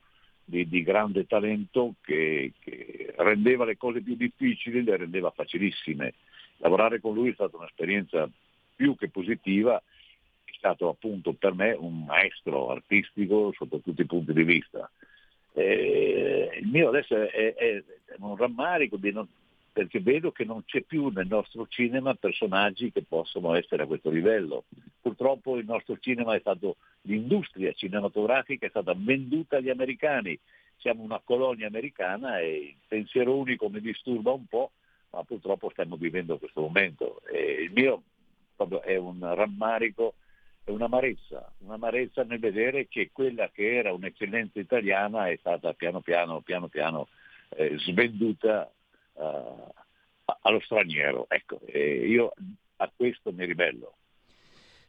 di, di grande talento che, che, rendeva le cose più difficili, le rendeva facilissime. Lavorare con lui è stata un'esperienza più che positiva, è stato appunto per me un maestro artistico sotto tutti i punti di vista. Eh, il mio adesso è, è, è un rammarico di non, perché vedo che non c'è più nel nostro cinema personaggi che possono essere a questo livello. Purtroppo il nostro cinema è stato, l'industria cinematografica è stata venduta agli americani, siamo una colonia americana e il pensiero unico mi disturba un po', ma purtroppo stiamo vivendo questo momento. E il mio è un rammarico, è un'amarezza, un'amarezza nel vedere che quella che era un'eccellenza italiana è stata piano piano, piano piano eh, svenduta uh, allo straniero. Ecco, io a questo mi ribello.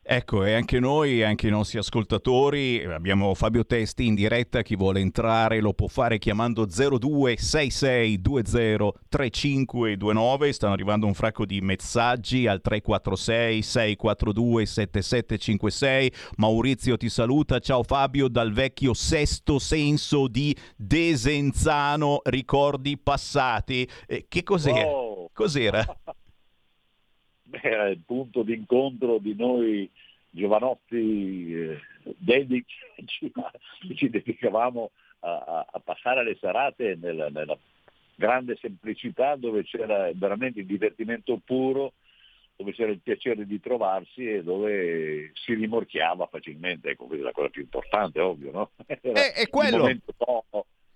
Ecco, e anche noi, anche i nostri ascoltatori, abbiamo Fabio Testi in diretta, chi vuole entrare lo può fare chiamando 0266203529, stanno arrivando un fracco di messaggi al 346 642 7756, Maurizio ti saluta, ciao Fabio dal vecchio sesto senso di Desenzano, ricordi passati, eh, che cos'era? Oh. Cos'era? Era il punto d'incontro di noi giovanotti eh, dedici, ci, ci dedicavamo a, a, passare le serate nella, nella grande semplicità dove c'era veramente il divertimento puro, dove c'era il piacere di trovarsi e dove si rimorchiava facilmente, ecco, questa è la cosa più importante, ovvio, no? Era è, è quello. il momento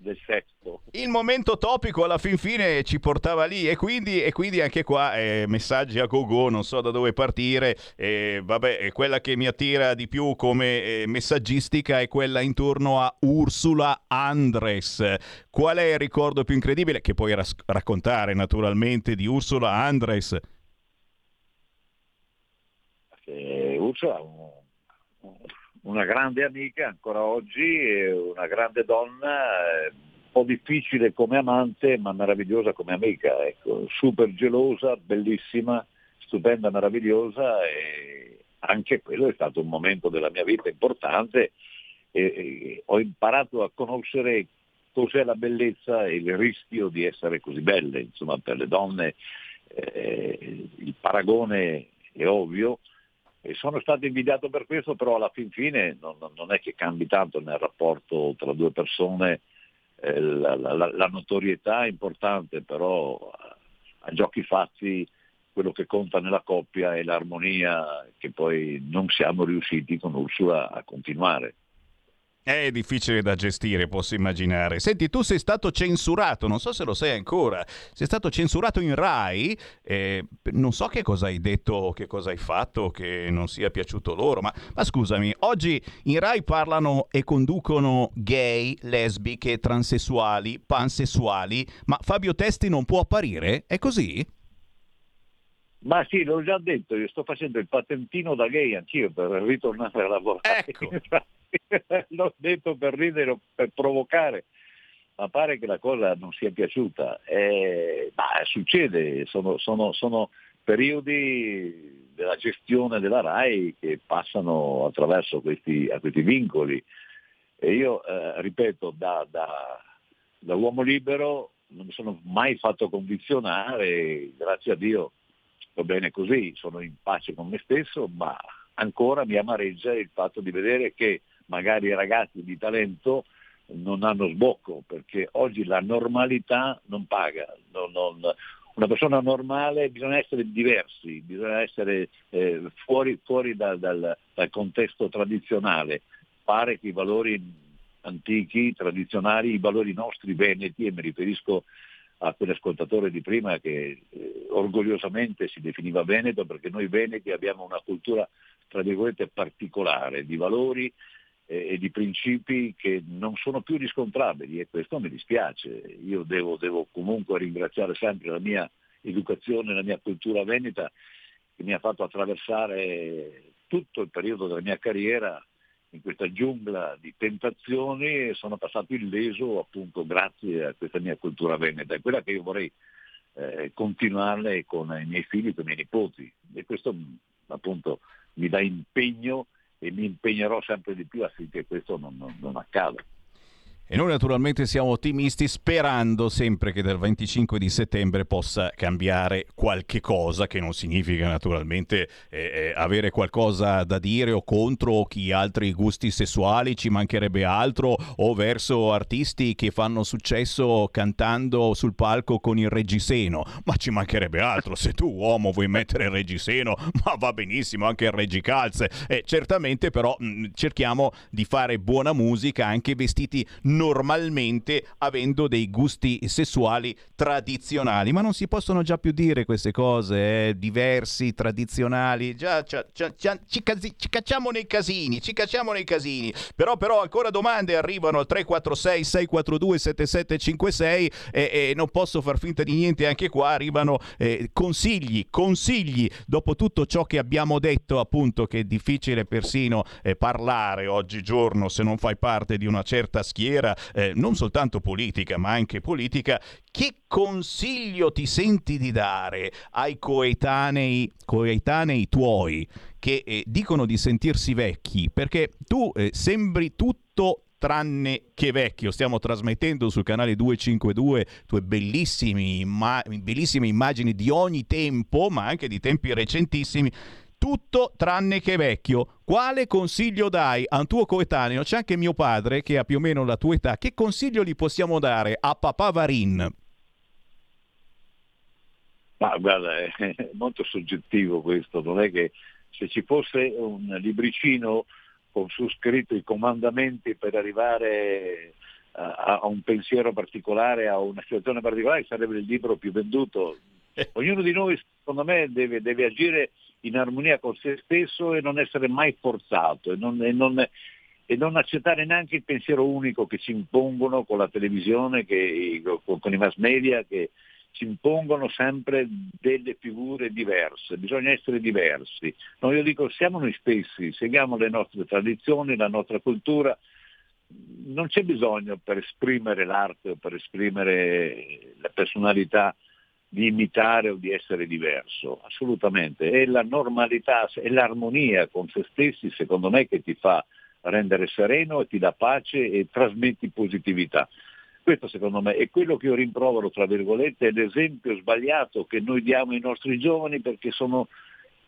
del sesto. il momento topico alla fin fine ci portava lì e quindi, e quindi anche qua eh, messaggi a go-go, non so da dove partire. Eh, vabbè, quella che mi attira di più come eh, messaggistica è quella intorno a Ursula Andres. Qual è il ricordo più incredibile che puoi ras- raccontare naturalmente di Ursula Andres? Eh, Ursula una grande amica ancora oggi, una grande donna eh, po' difficile come amante ma meravigliosa come amica, ecco. super gelosa, bellissima, stupenda, meravigliosa e anche quello è stato un momento della mia vita importante e, e ho imparato a conoscere cos'è la bellezza e il rischio di essere così belle, insomma per le donne eh, il paragone è ovvio e sono stato invidiato per questo, però alla fin fine non, non è che cambi tanto nel rapporto tra due persone eh, la, la, la, notorietà è importante, però a giochi fatti quello che conta nella coppia è l'armonia che poi non siamo riusciti con Ursula a continuare. È difficile da gestire, posso immaginare. Senti, tu sei stato censurato, non so se lo sei ancora, sei stato censurato in Rai, eh, non so che cosa hai detto, che cosa hai fatto, che non sia piaciuto loro, ma, ma scusami, oggi in Rai parlano e conducono gay, lesbiche, transessuali, pansessuali, ma Fabio Testi non può apparire? È così? Ma sì, l'ho già detto, io sto facendo il patentino da gay anch'io per ritornare a lavorare. Ecco. l'ho detto per ridere, per provocare, ma pare che la cosa non sia piaciuta. Eh, ma succede, sono, sono, sono, periodi della gestione della RAI che passano attraverso questi, questi vincoli. E io, eh, ripeto, da, da, da uomo libero non mi sono mai fatto condizionare, grazie a Dio sto bene così, sono in pace con me stesso, ma ancora mi amareggia il fatto di vedere che magari i ragazzi di talento non hanno sbocco, perché oggi la normalità non paga. Non, non, una persona normale bisogna essere diversi, bisogna essere eh, fuori, fuori da, dal, dal contesto tradizionale. Pare che i valori antichi, tradizionali, i valori nostri veneti, e mi riferisco a quell'ascoltatore di prima che eh, orgogliosamente si definiva veneto, perché noi veneti abbiamo una cultura, tra virgolette, particolare di valori e di principi che non sono più riscontrabili e questo mi dispiace. Io devo, devo comunque ringraziare sempre la mia educazione, la mia cultura veneta che mi ha fatto attraversare tutto il periodo della mia carriera in questa giungla di tentazioni e sono passato illeso appunto grazie a questa mia cultura veneta. È quella che io vorrei eh, continuarle con i miei figli, con i miei nipoti e questo appunto mi dà impegno e mi impegnerò sempre di più affinché questo non, non, non accada. E noi naturalmente siamo ottimisti sperando sempre che dal 25 di settembre possa cambiare qualche cosa, che non significa naturalmente eh, eh, avere qualcosa da dire o contro chi ha altri gusti sessuali, ci mancherebbe altro, o verso artisti che fanno successo cantando sul palco con il reggiseno, ma ci mancherebbe altro, se tu uomo vuoi mettere il reggiseno, ma va benissimo anche il reggicalze. Eh, certamente però mh, cerchiamo di fare buona musica anche vestiti normalmente avendo dei gusti sessuali tradizionali. Ma non si possono già più dire queste cose, eh? diversi, tradizionali. Già, già, già, già ci, casi, ci, cacciamo nei casini, ci cacciamo nei casini. Però, però ancora domande arrivano al 346 642 7756 e, e non posso far finta di niente, anche qua arrivano eh, consigli, consigli dopo tutto ciò che abbiamo detto, appunto che è difficile persino eh, parlare oggigiorno se non fai parte di una certa schiera eh, non soltanto politica, ma anche politica, che consiglio ti senti di dare ai coetanei, coetanei tuoi che eh, dicono di sentirsi vecchi? Perché tu eh, sembri tutto tranne che vecchio. Stiamo trasmettendo sul canale 252 tue bellissime immagini di ogni tempo, ma anche di tempi recentissimi tutto tranne che vecchio. Quale consiglio dai a un tuo coetaneo? C'è anche mio padre che ha più o meno la tua età. Che consiglio gli possiamo dare a papà Varin? Ma guarda, è molto soggettivo questo, non è che se ci fosse un libricino con su scritto i comandamenti per arrivare a, a un pensiero particolare, a una situazione particolare, sarebbe il libro più venduto. Ognuno di noi, secondo me, deve, deve agire in armonia con se stesso e non essere mai forzato e non, e non, e non accettare neanche il pensiero unico che ci impongono con la televisione, che, con, con i mass media, che ci impongono sempre delle figure diverse, bisogna essere diversi. No, io dico siamo noi stessi, seguiamo le nostre tradizioni, la nostra cultura, non c'è bisogno per esprimere l'arte o per esprimere la personalità di imitare o di essere diverso, assolutamente. È la normalità, è l'armonia con se stessi, secondo me, che ti fa rendere sereno e ti dà pace e trasmetti positività. Questo secondo me è quello che io rimprovero, tra virgolette, è l'esempio sbagliato che noi diamo ai nostri giovani perché sono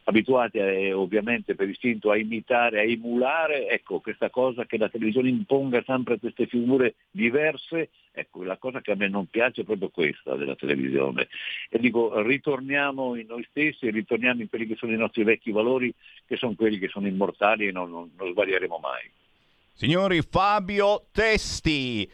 abituati a, eh, ovviamente per istinto a imitare, a emulare, ecco questa cosa che la televisione imponga sempre queste figure diverse, ecco la cosa che a me non piace è proprio questa della televisione. E dico ritorniamo in noi stessi, ritorniamo in quelli che sono i nostri vecchi valori, che sono quelli che sono immortali e non, non, non sbaglieremo mai. Signori, Fabio Testi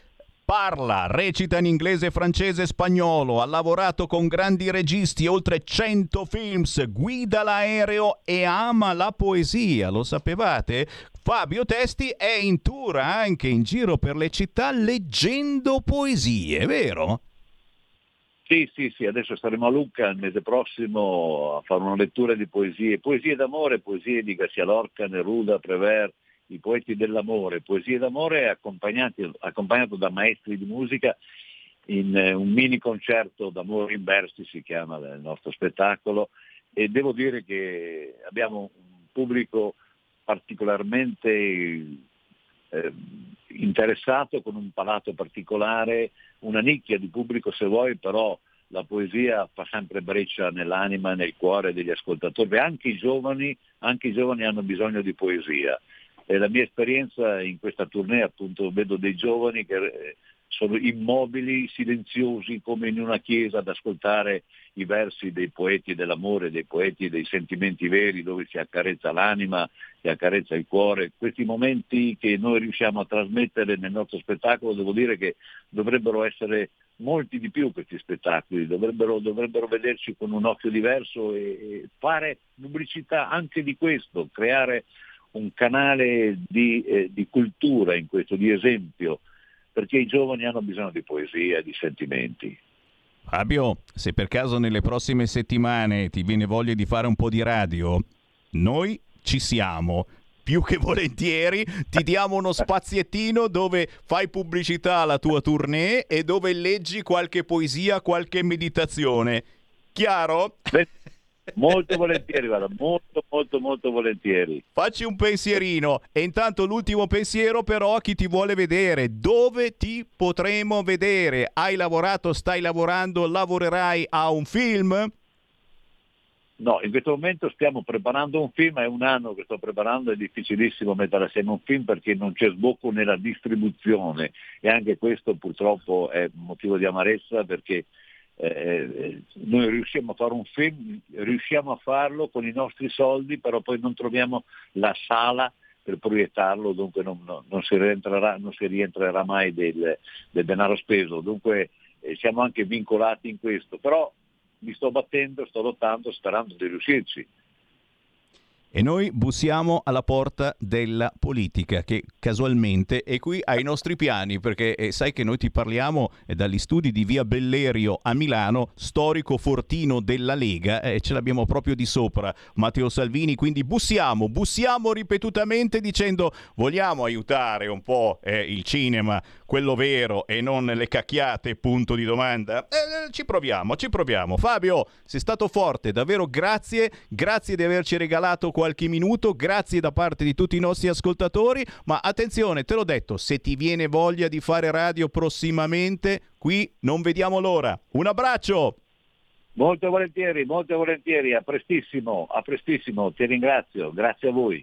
Parla, recita in inglese, francese e spagnolo, ha lavorato con grandi registi, oltre 100 films, guida l'aereo e ama la poesia, lo sapevate? Fabio Testi è in tour anche in giro per le città leggendo poesie, vero? Sì, sì, sì, adesso saremo a Lucca il mese prossimo a fare una lettura di poesie, poesie d'amore, poesie di Garcia Lorca, Neruda, Prevert, i poeti dell'amore, poesie d'amore accompagnato da maestri di musica in eh, un mini concerto d'amore in versi, si chiama il nostro spettacolo, e devo dire che abbiamo un pubblico particolarmente eh, interessato, con un palato particolare, una nicchia di pubblico se vuoi, però la poesia fa sempre breccia nell'anima, nel cuore degli ascoltatori, anche i giovani, anche i giovani hanno bisogno di poesia eh, la mia esperienza in questa tournée appunto vedo dei giovani che eh, sono immobili, silenziosi come in una chiesa ad ascoltare i versi dei poeti dell'amore, dei poeti dei sentimenti veri dove si accarezza l'anima, si accarezza il cuore. Questi momenti che noi riusciamo a trasmettere nel nostro spettacolo devo dire che dovrebbero essere molti di più questi spettacoli, dovrebbero, dovrebbero vederci con un occhio diverso e, e fare pubblicità anche di questo, creare un canale di, eh, di cultura in questo, di esempio, perché i giovani hanno bisogno di poesia, di sentimenti. Fabio, se per caso nelle prossime settimane ti viene voglia di fare un po' di radio, noi ci siamo. Più che volentieri ti diamo uno spaziettino dove fai pubblicità alla tua tournée e dove leggi qualche poesia, qualche meditazione. Chiaro? Beh. Molto volentieri, guarda, molto, molto, molto volentieri. Facci un pensierino e intanto l'ultimo pensiero però a chi ti vuole vedere, dove ti potremo vedere? Hai lavorato, stai lavorando, lavorerai a un film? No, in questo momento stiamo preparando un film, è un anno che sto preparando, è difficilissimo mettere assieme un film perché non c'è sbocco nella distribuzione e anche questo purtroppo è motivo di amarezza perché eh, noi riusciamo a fare un film, riusciamo a farlo con i nostri soldi, però poi non troviamo la sala per proiettarlo, dunque non, non, non, si, rientrerà, non si, rientrerà, mai del, del denaro speso, dunque eh, siamo anche vincolati in questo, però mi sto battendo, sto lottando sperando di riuscirci. E noi bussiamo alla porta della politica, che casualmente è qui ai nostri piani, perché eh, sai che noi ti parliamo eh, dagli studi di via Bellerio a Milano, storico fortino della Lega, e eh, ce l'abbiamo proprio di sopra Matteo Salvini, quindi bussiamo, bussiamo ripetutamente dicendo vogliamo aiutare un po' eh, il cinema, quello vero e non le cacchiate, punto di domanda? Eh, ci proviamo, ci proviamo. Fabio, sei stato forte, davvero grazie, grazie di averci regalato qualche minuto, grazie da parte di tutti i nostri ascoltatori, ma attenzione, te l'ho detto, se ti viene voglia di fare radio prossimamente, qui non vediamo l'ora. Un abbraccio! Molto volentieri, molto volentieri, a prestissimo, a prestissimo, ti ringrazio, grazie a voi.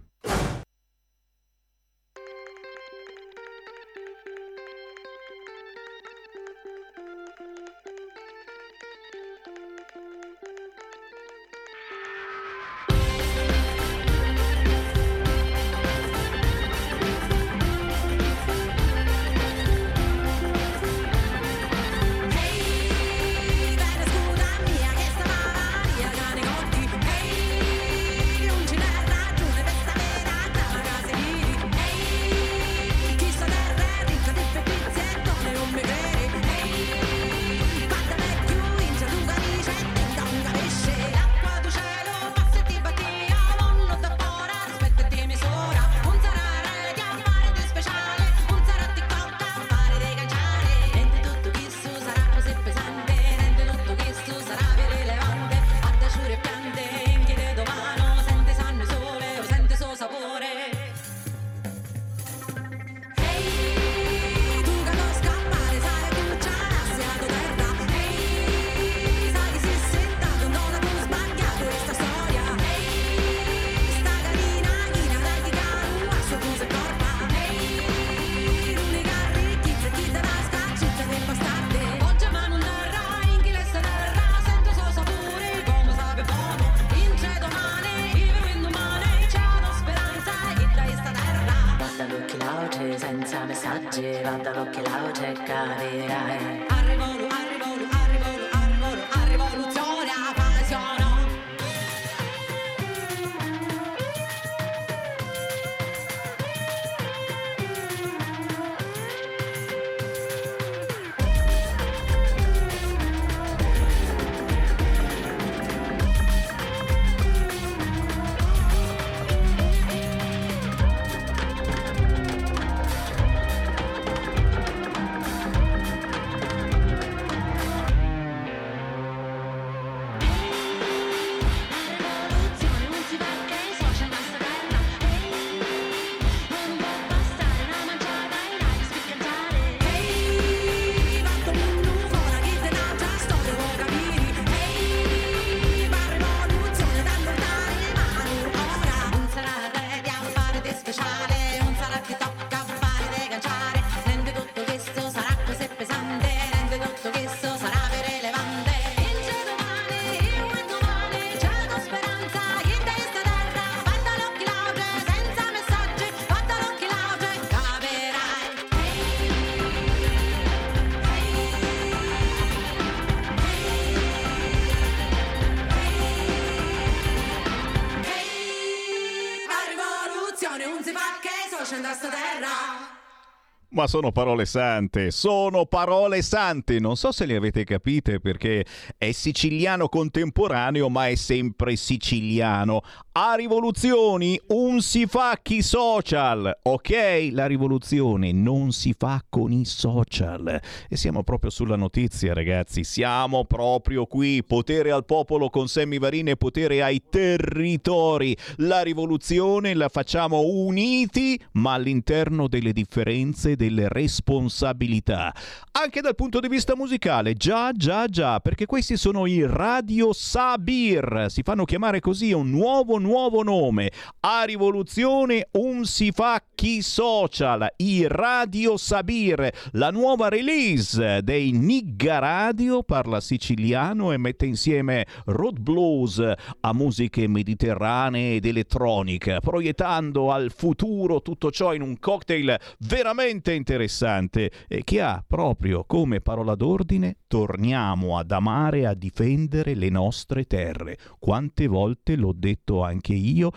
Ma sono parole sante, sono parole sante. Non so se le avete capite perché è siciliano contemporaneo, ma è sempre siciliano. A rivoluzioni un si fa chi social, ok? La rivoluzione non si fa con i social. E siamo proprio sulla notizia, ragazzi. Siamo proprio qui. Potere al popolo con Sammy Varin e potere ai territori. La rivoluzione la facciamo uniti, ma all'interno delle differenze delle responsabilità. Anche dal punto di vista musicale, già, già, già, perché questi sono i Radio Sabir, si fanno chiamare così, un nuovo, nuovo nome. A rivoluzione un si fa chi social, i Radio Sabir, la nuova release dei Nigga Radio, parla siciliano e mette insieme road blues a musiche mediterranee ed elettronica, proiettando al futuro tutto ciò in un cocktail veramente interessante eh, che ha proprio come parola d'ordine torniamo ad amare a difendere le nostre terre. Quante volte l'ho detto anche io.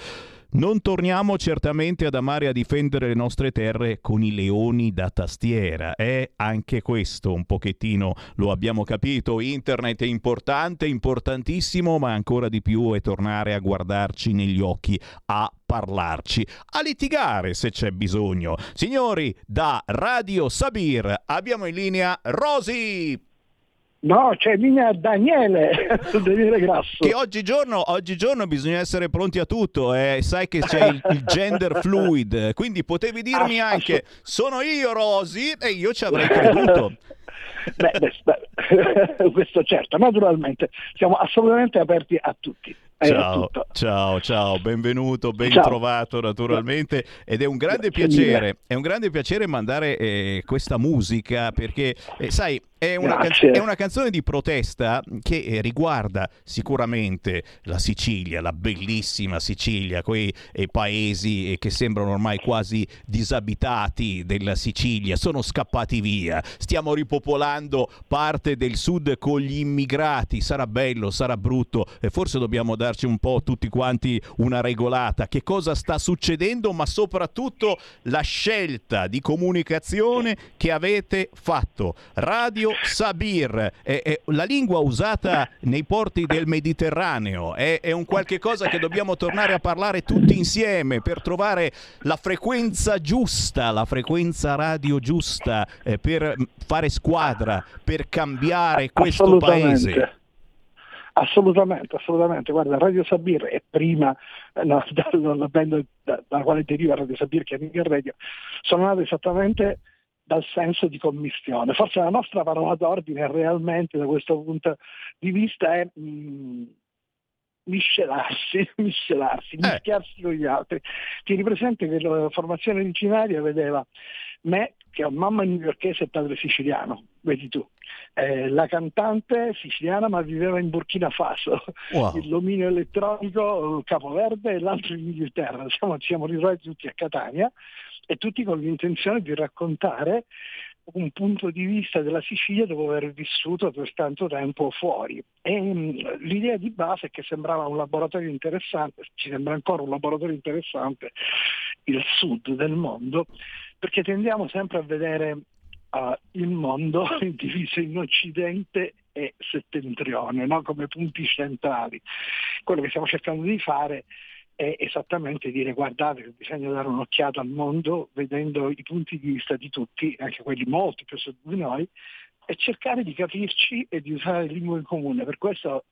Non torniamo certamente ad amare e a difendere le nostre terre con i leoni da tastiera. Eh, anche questo un pochettino lo abbiamo capito. Internet è importante, importantissimo, ma ancora di più è tornare a guardarci negli occhi, a parlarci, a litigare se c'è bisogno. Signori, da Radio Sabir abbiamo in linea Rosi. No, c'è in linea Daniele, Daniele Grasso. Che oggigiorno, oggigiorno bisogna essere pronti a tutto, eh. sai che c'è il, il, gender fluid, quindi potevi dirmi ah, anche sono io Rosi e io ci avrei creduto. beh, beh, beh, questo certo, naturalmente siamo assolutamente aperti a tutti. Ciao, ciao, ciao, benvenuto, ben ciao. trovato naturalmente. Ed è un grande piacere, è un grande piacere mandare eh, questa musica perché eh, sai è una, can- è una, canzone di protesta che eh, riguarda sicuramente la Sicilia, la bellissima Sicilia, quei eh, paesi eh, che sembrano ormai quasi disabitati della Sicilia, sono scappati via, stiamo ripopolando parte del sud con gli immigrati, sarà bello, sarà brutto, e forse dobbiamo darci un po' tutti quanti una regolata, che cosa sta succedendo, ma soprattutto la scelta di comunicazione che avete fatto. Radio Sabir, è, è la lingua usata nei porti del Mediterraneo, è, è, un qualche cosa che dobbiamo tornare a parlare tutti insieme per trovare la frequenza giusta, la frequenza radio giusta, eh, per fare squadra, per cambiare questo paese. Assolutamente, assolutamente. Guarda, Radio Sabir è prima eh, no, dalla band da, dalla quale deriva Radio Sabir, che è Miguel Radio, sono nate esattamente dal senso di commistione. Forse la nostra parola d'ordine realmente da questo punto di vista è mh, mm, miscelarsi, miscelarsi, eh. mischiarsi con gli altri. Tieni presente che la formazione originaria vedeva me che ho mamma newyorkese e padre siciliano, vedi tu. Eh, la cantante siciliana ma viveva in Burkina Faso, wow. il dominio elettronico Capoverde e l'altro in Inghilterra. Siamo, ci siamo ritrovati tutti a Catania e tutti con l'intenzione di raccontare un punto di vista della Sicilia dopo aver vissuto per tanto tempo fuori. E, mh, l'idea di base è che sembrava un laboratorio interessante, ci sembra ancora un laboratorio interessante, il sud del mondo, perché tendiamo sempre a vedere uh, il mondo diviso in occidente e settentrione, no? come punti centrali. Quello che stiamo cercando di fare è esattamente dire guardate bisogna dare un'occhiata al mondo vedendo i punti di vista di tutti, anche quelli molto più su di noi, e cercare di capirci e di usare lingue in comune. Per questo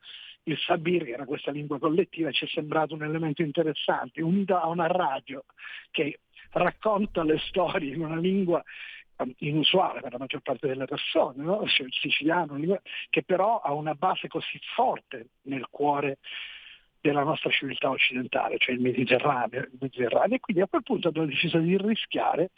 il Sabir, che era questa lingua collettiva, ci è sembrato un elemento interessante, unito a una radio che racconta le storie in una lingua um, inusuale per la maggior parte delle persone, no? cioè il siciliano, che però ha una base così forte nel cuore della nostra civiltà occidentale, cioè il Mediterraneo, il Mediterraneo. E quindi a quel punto abbiamo deciso di rischiare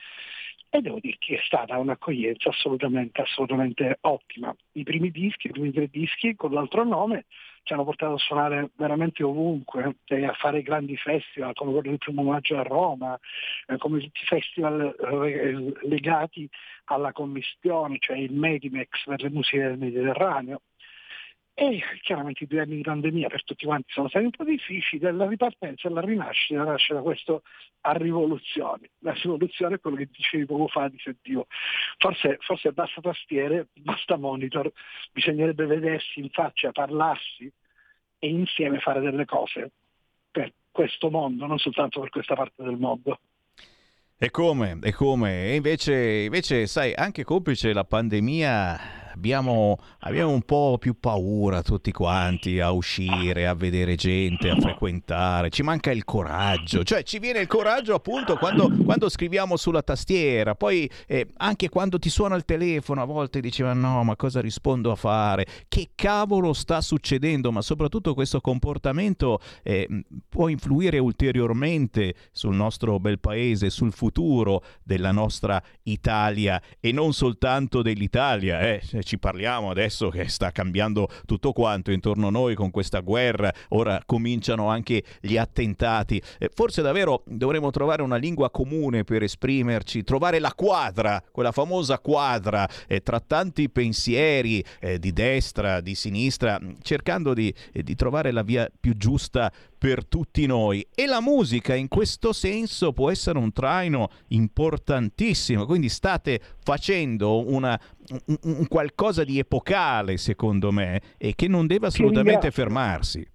e devo dire che è stata un'accoglienza assolutamente, assolutamente ottima. I primi dischi, i primi tre dischi con l'altro nome ci hanno portato a suonare veramente ovunque, a fare grandi festival come quello del primo maggio a Roma, eh, come tutti i festival eh, legati alla commissione, cioè il Medimex per le musiche del Mediterraneo E chiaramente i due anni di pandemia per tutti quanti sono stati un po' difficili, la ripartenza e la rinascita nasce da questo a rivoluzione. La rivoluzione è quello che dicevi poco fa di sentivo. Forse, forse basta tastiere, basta monitor, bisognerebbe vedersi in faccia, parlarsi e insieme fare delle cose per questo mondo, non soltanto per questa parte del mondo. E come? E come? E invece, invece, sai, anche complice la pandemia abbiamo, abbiamo, un po' più paura tutti quanti a uscire, a vedere gente, a frequentare, ci manca il coraggio, cioè ci viene il coraggio appunto quando, quando scriviamo sulla tastiera, poi eh, anche quando ti suona il telefono a volte diceva no ma cosa rispondo a fare, che cavolo sta succedendo, ma soprattutto questo comportamento eh, può influire ulteriormente sul nostro bel paese, sul futuro della nostra Italia e non soltanto dell'Italia, eh ci parliamo adesso che sta cambiando tutto quanto intorno a noi con questa guerra, ora cominciano anche gli attentati. Eh, forse davvero dovremmo trovare una lingua comune per esprimerci, trovare la quadra, quella famosa quadra eh, tra tanti pensieri eh, di destra, di sinistra, cercando di, eh, di trovare la via più giusta per tutti noi. E la musica in questo senso può essere un traino importantissimo, quindi state facendo una, un, un qualcosa di epocale secondo me e che non deve assolutamente fermarsi.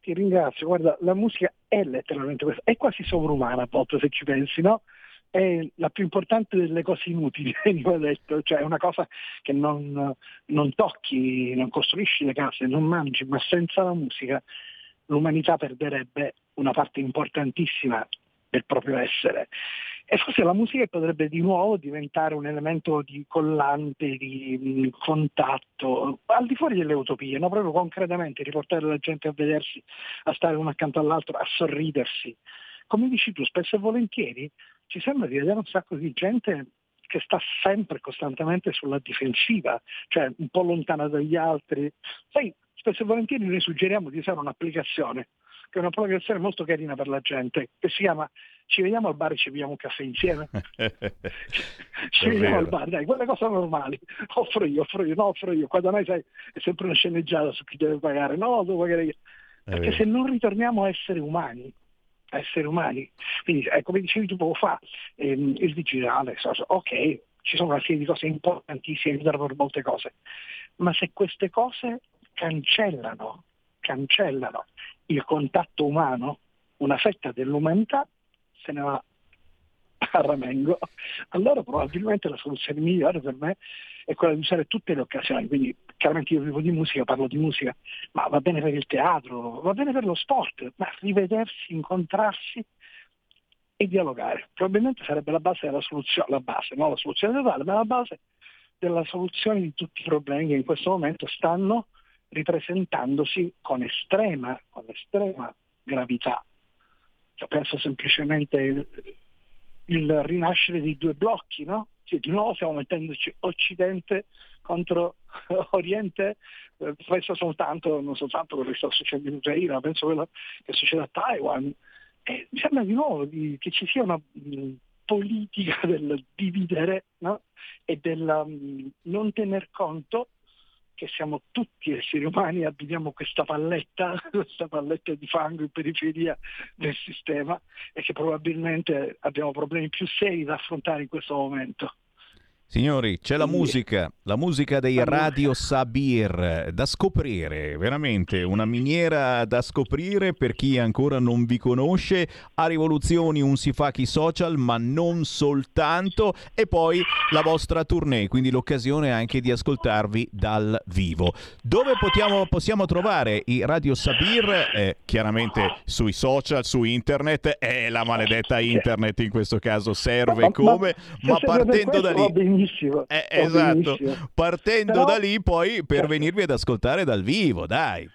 Ti ringrazio, guarda, la musica è letteralmente questa, è quasi sovrumana a volte se ci pensi, no? è la più importante delle cose inutili, veniva detto, cioè è una cosa che non, non, tocchi, non costruisci le case, non mangi, ma senza la musica l'umanità perderebbe una parte importantissima del proprio essere. E forse la musica potrebbe di nuovo diventare un elemento di collante, di contatto, al di fuori delle utopie, no? proprio concretamente riportare la gente a vedersi, a stare uno accanto all'altro, a sorridersi. Come dici tu, spesso e volentieri ci sembra di vedere un sacco di gente che sta sempre costantemente sulla difensiva, cioè un po' lontana dagli altri. Sai, spesso e volentieri noi suggeriamo di usare un'applicazione, che è un'applicazione molto carina per la gente, che si chiama Ci vediamo al bar e ci beviamo un caffè insieme. ci vediamo al bar, dai, quelle cose normali. Offro io, offro io, no, offro io. Quando noi sai, è sempre una sceneggiata su chi deve pagare, no, devo pagare io. Perché se non ritorniamo a essere umani, a essere umani, quindi eh, come dicevi tu poco fa, ehm, il digitale, ok, ci sono una serie di cose importantissime per molte cose, ma se queste cose cancellano, cancellano il contatto umano, una fetta dell'umanità se ne va a ramengo. Allora probabilmente la soluzione migliore per me è quella di usare tutte le occasioni, quindi chiaramente io vivo di musica, parlo di musica, ma va bene per il teatro, va bene per lo sport, ma rivedersi, incontrarsi e dialogare. Probabilmente sarebbe la base della soluzione, la base, non la soluzione totale, ma la base della soluzione di tutti i problemi che in questo momento stanno ripresentandosi con estrema, con estrema gravità. Cioè, penso semplicemente il, rinascere dei due blocchi, no? Cioè, di nuovo stiamo mettendoci Occidente contro Oriente, eh, penso soltanto, non soltanto quello che sta succedendo in Ucraina, penso quello che succede a Taiwan. E mi sembra di nuovo di, che ci sia una mh, politica del dividere no? e del um, non tener conto che siamo tutti esseri umani e abbiamo questa palletta, questa palletta di fango in periferia del sistema e che probabilmente abbiamo problemi più seri da affrontare in questo momento. Signori, c'è la musica, la musica dei Radio Sabir da scoprire, veramente una miniera da scoprire per chi ancora non vi conosce. A Rivoluzioni un si fa chi social, ma non soltanto. E poi la vostra tournée, quindi l'occasione anche di ascoltarvi dal vivo. Dove potiamo, possiamo trovare i Radio Sabir? Eh, chiaramente sui social, su internet. È la maledetta internet in questo caso serve come, ma partendo da lì benissimo. Eh, esatto, benissimo. partendo Però... da lì poi per venirvi ad ascoltare dal vivo, dai.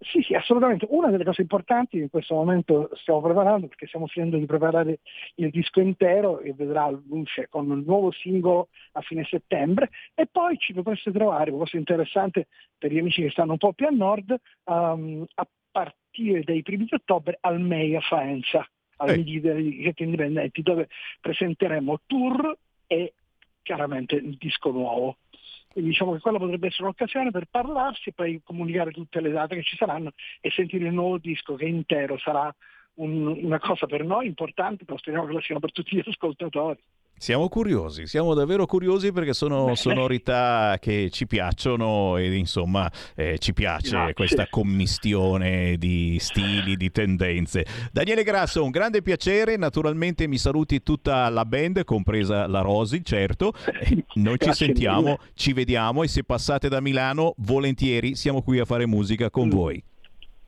Sì, sì, assolutamente. Una delle cose importanti che in questo momento stiamo preparando, perché stiamo finendo di preparare il disco intero e vedrà luce con un nuovo singolo a fine settembre e poi ci potreste trovare, cosa interessante per gli amici che stanno un po' più a nord, um, a partire dai primi di ottobre al MEI a Faenza, al Midi dei Indipendenti, dove presenteremo tour e chiaramente il disco nuovo. Quindi diciamo che quella potrebbe essere un'occasione per parlarsi e poi comunicare tutte le date che ci saranno e sentire il nuovo disco che intero sarà un- una cosa per noi importante, però speriamo che lo siano per tutti gli ascoltatori. Siamo curiosi, siamo davvero curiosi perché sono sonorità che ci piacciono e insomma eh, ci piace Grazie. questa commistione di stili, di tendenze. Daniele Grasso, un grande piacere, naturalmente mi saluti tutta la band, compresa la Rosi, certo. Eh, Noi ci sentiamo, mille. ci vediamo e se passate da Milano, volentieri siamo qui a fare musica Mm. con voi.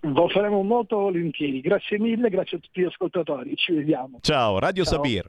Lo faremo molto volentieri. Grazie mille, grazie a tutti gli ascoltatori. Ci vediamo. Ciao, Radio Ciao. Sabir.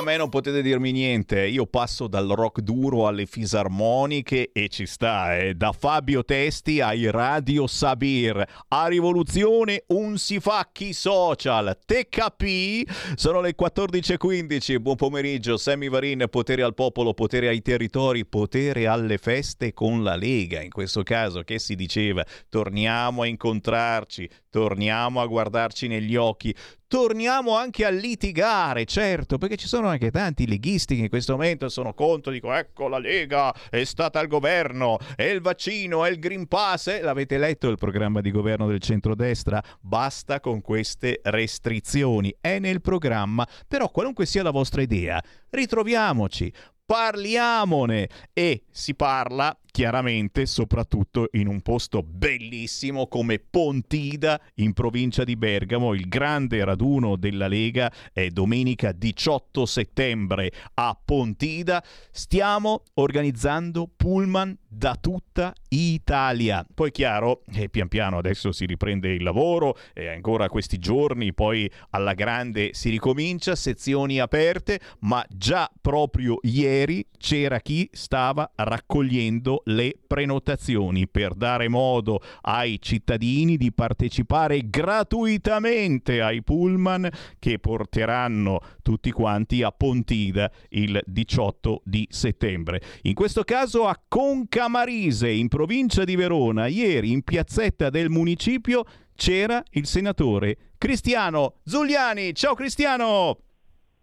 A me non potete dirmi niente. Io passo dal rock duro alle fisarmoniche e ci sta, eh. Da Fabio Testi ai Radio Sabir. A rivoluzione un si fa chi social. Te capì? Sono le 14.15. Buon pomeriggio. Sammy Varin, potere al popolo, potere ai territori, potere alle feste con la Lega. In questo caso, che si diceva? Torniamo a incontrarci, torniamo a guardarci negli occhi, torniamo anche a litigare, certo, perché ci sono anche tanti leghisti che in questo momento sono contro, dico ecco la Lega è stata al governo, è il vaccino, è il Green Pass, eh? l'avete letto il programma di governo del centrodestra? Basta con queste restrizioni, è nel programma, però qualunque sia la vostra idea, ritroviamoci, parliamone e si parla chiaramente soprattutto in un posto bellissimo come Pontida in provincia di Bergamo. Il grande raduno della Lega è domenica 18 settembre a Pontida. Stiamo organizzando pullman da tutta Italia. Poi chiaro, eh, pian piano adesso si riprende il lavoro e ancora questi giorni poi alla grande si ricomincia, sezioni aperte, ma già proprio ieri c'era chi stava raccogliendo le prenotazioni per dare modo ai cittadini di partecipare gratuitamente ai pullman che porteranno tutti quanti a Pontida il 18 di settembre. In questo caso a Concamarise, in provincia di Verona, ieri in piazzetta del municipio c'era il senatore Cristiano Zuliani. Ciao Cristiano!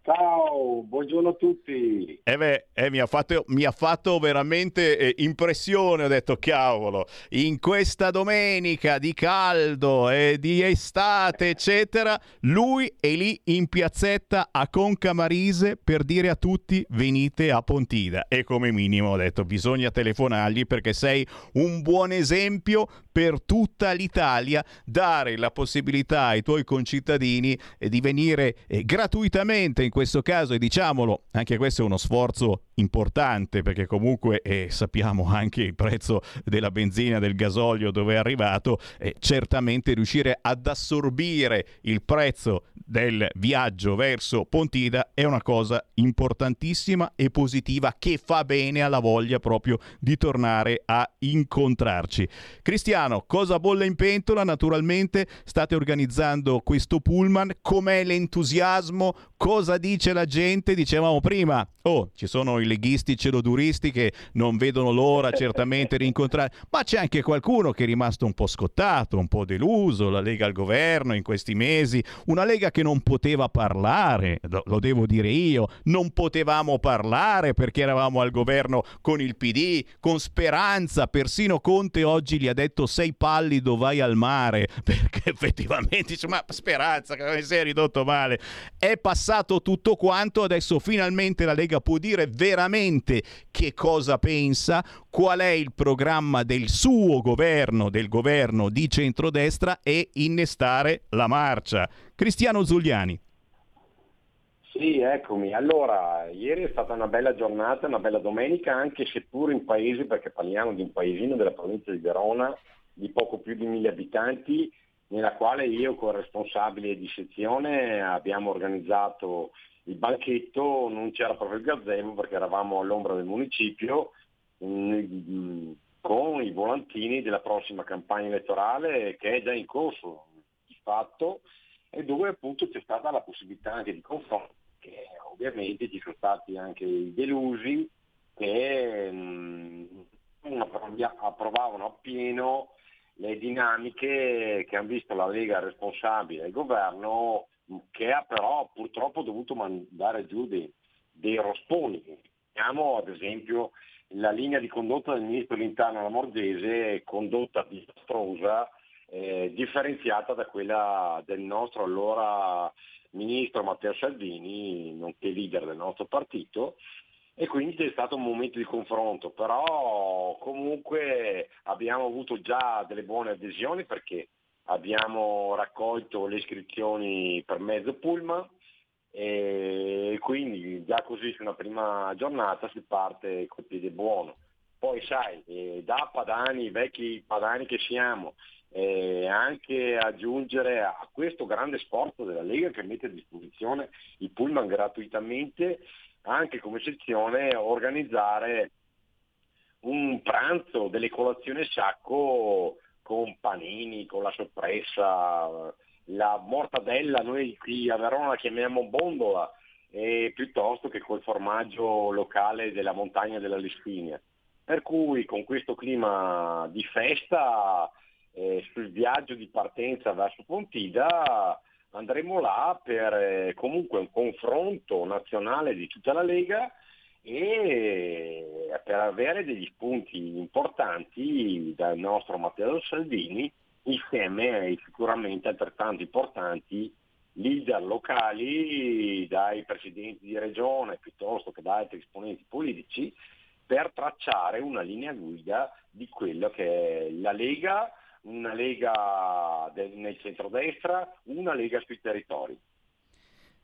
Ciao, buongiorno a tutti. Eh beh, eh, mi, ha fatto, mi ha fatto veramente eh, impressione, ho detto cavolo, in questa domenica di caldo e di estate, eccetera, lui è lì in piazzetta a Concamarise per dire a tutti venite a Pontida. E come minimo ho detto bisogna telefonargli perché sei un buon esempio per tutta l'Italia, dare la possibilità ai tuoi concittadini eh, di venire eh, gratuitamente in questo caso e diciamolo, anche questo è uno sforzo importante perché comunque eh, sappiamo anche il prezzo della benzina, del gasolio dove è arrivato, eh, certamente riuscire ad assorbire il prezzo del viaggio verso Pontida è una cosa importantissima e positiva che fa bene alla voglia proprio di tornare a incontrarci. Cristiano, cosa bolle in pentola? Naturalmente state organizzando questo pullman, com'è l'entusiasmo? Cosa dice la gente? Dicevamo prima, oh, ci sono i leghisti celoduristi che non vedono l'ora certamente di incontrare, ma c'è anche qualcuno che è rimasto un po' scottato, un po' deluso, la Lega al governo in questi mesi, una Lega che non poteva parlare, lo devo dire io, non potevamo parlare perché eravamo al governo con il PD, con Speranza, persino Conte oggi gli ha detto sei pallido vai al mare, perché effettivamente dice ma Speranza che mi sei ridotto male, è passato tutto quanto, adesso finalmente la Lega può dire veramente che cosa pensa, qual è il programma del suo governo, del governo di centrodestra e innestare la marcia. Cristiano Zuliani. Sì, eccomi. Allora, ieri è stata una bella giornata, una bella domenica, anche seppur in paesi, perché parliamo di un paesino della provincia di Verona di poco più di mille abitanti, nella quale io con il responsabile di sezione abbiamo organizzato il banchetto, non c'era proprio il gazebo perché eravamo all'ombra del municipio, mm, con i volantini della prossima campagna elettorale che è già in corso di fatto e dove appunto c'è stata la possibilità anche di confronto, che ovviamente ci sono stati anche i delusi che mh, approvi- approvavano appieno le dinamiche che hanno visto la Lega responsabile del governo che ha però purtroppo dovuto mandare giù dei, dei rosponi. Vediamo ad esempio la linea di condotta del ministro dell'interno Lamorgese, condotta disastrosa, eh, differenziata da quella del nostro allora ministro Matteo Salvini, nonché leader del nostro partito, e quindi c'è stato un momento di confronto, però comunque abbiamo avuto già delle buone adesioni perché abbiamo raccolto le iscrizioni per mezzo pullman e quindi già così su una prima giornata si parte col piede buono. Poi sai, eh, da padani, vecchi padani che siamo, eh, anche aggiungere a questo grande sforzo della Lega che mette a disposizione i pullman gratuitamente, anche come sezione organizzare un pranzo, delle colazioni sacco con panini, con la sorpresa, la mortadella, noi qui a Verona la chiamiamo bondola, eh, piuttosto che col formaggio locale della montagna della Lispinia. Per cui con questo clima di festa eh, sul viaggio di partenza verso Pontida andremo là per eh, comunque un confronto nazionale di tutta la Lega e per avere degli spunti importanti dal nostro Matteo Salvini insieme ai sicuramente altrettanto importanti leader locali, dai presidenti di regione piuttosto che da altri esponenti politici, per tracciare una linea guida di quello che è la Lega una lega del, nel centrodestra, una lega sui territori.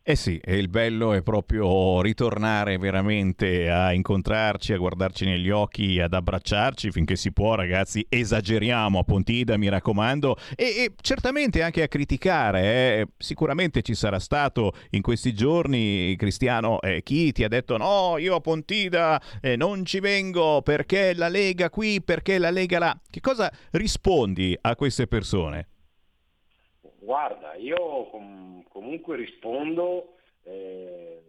Eh sì, e il bello è proprio ritornare veramente a incontrarci, a guardarci negli occhi, ad abbracciarci finché si può, ragazzi. Esageriamo a Pontida, mi raccomando, e, e certamente anche a criticare. Eh. Sicuramente ci sarà stato in questi giorni, Cristiano, eh, chi ti ha detto no, io a Pontida eh, non ci vengo perché la Lega qui, perché la Lega là. Che cosa rispondi a queste persone? Guarda, io com- comunque rispondo eh,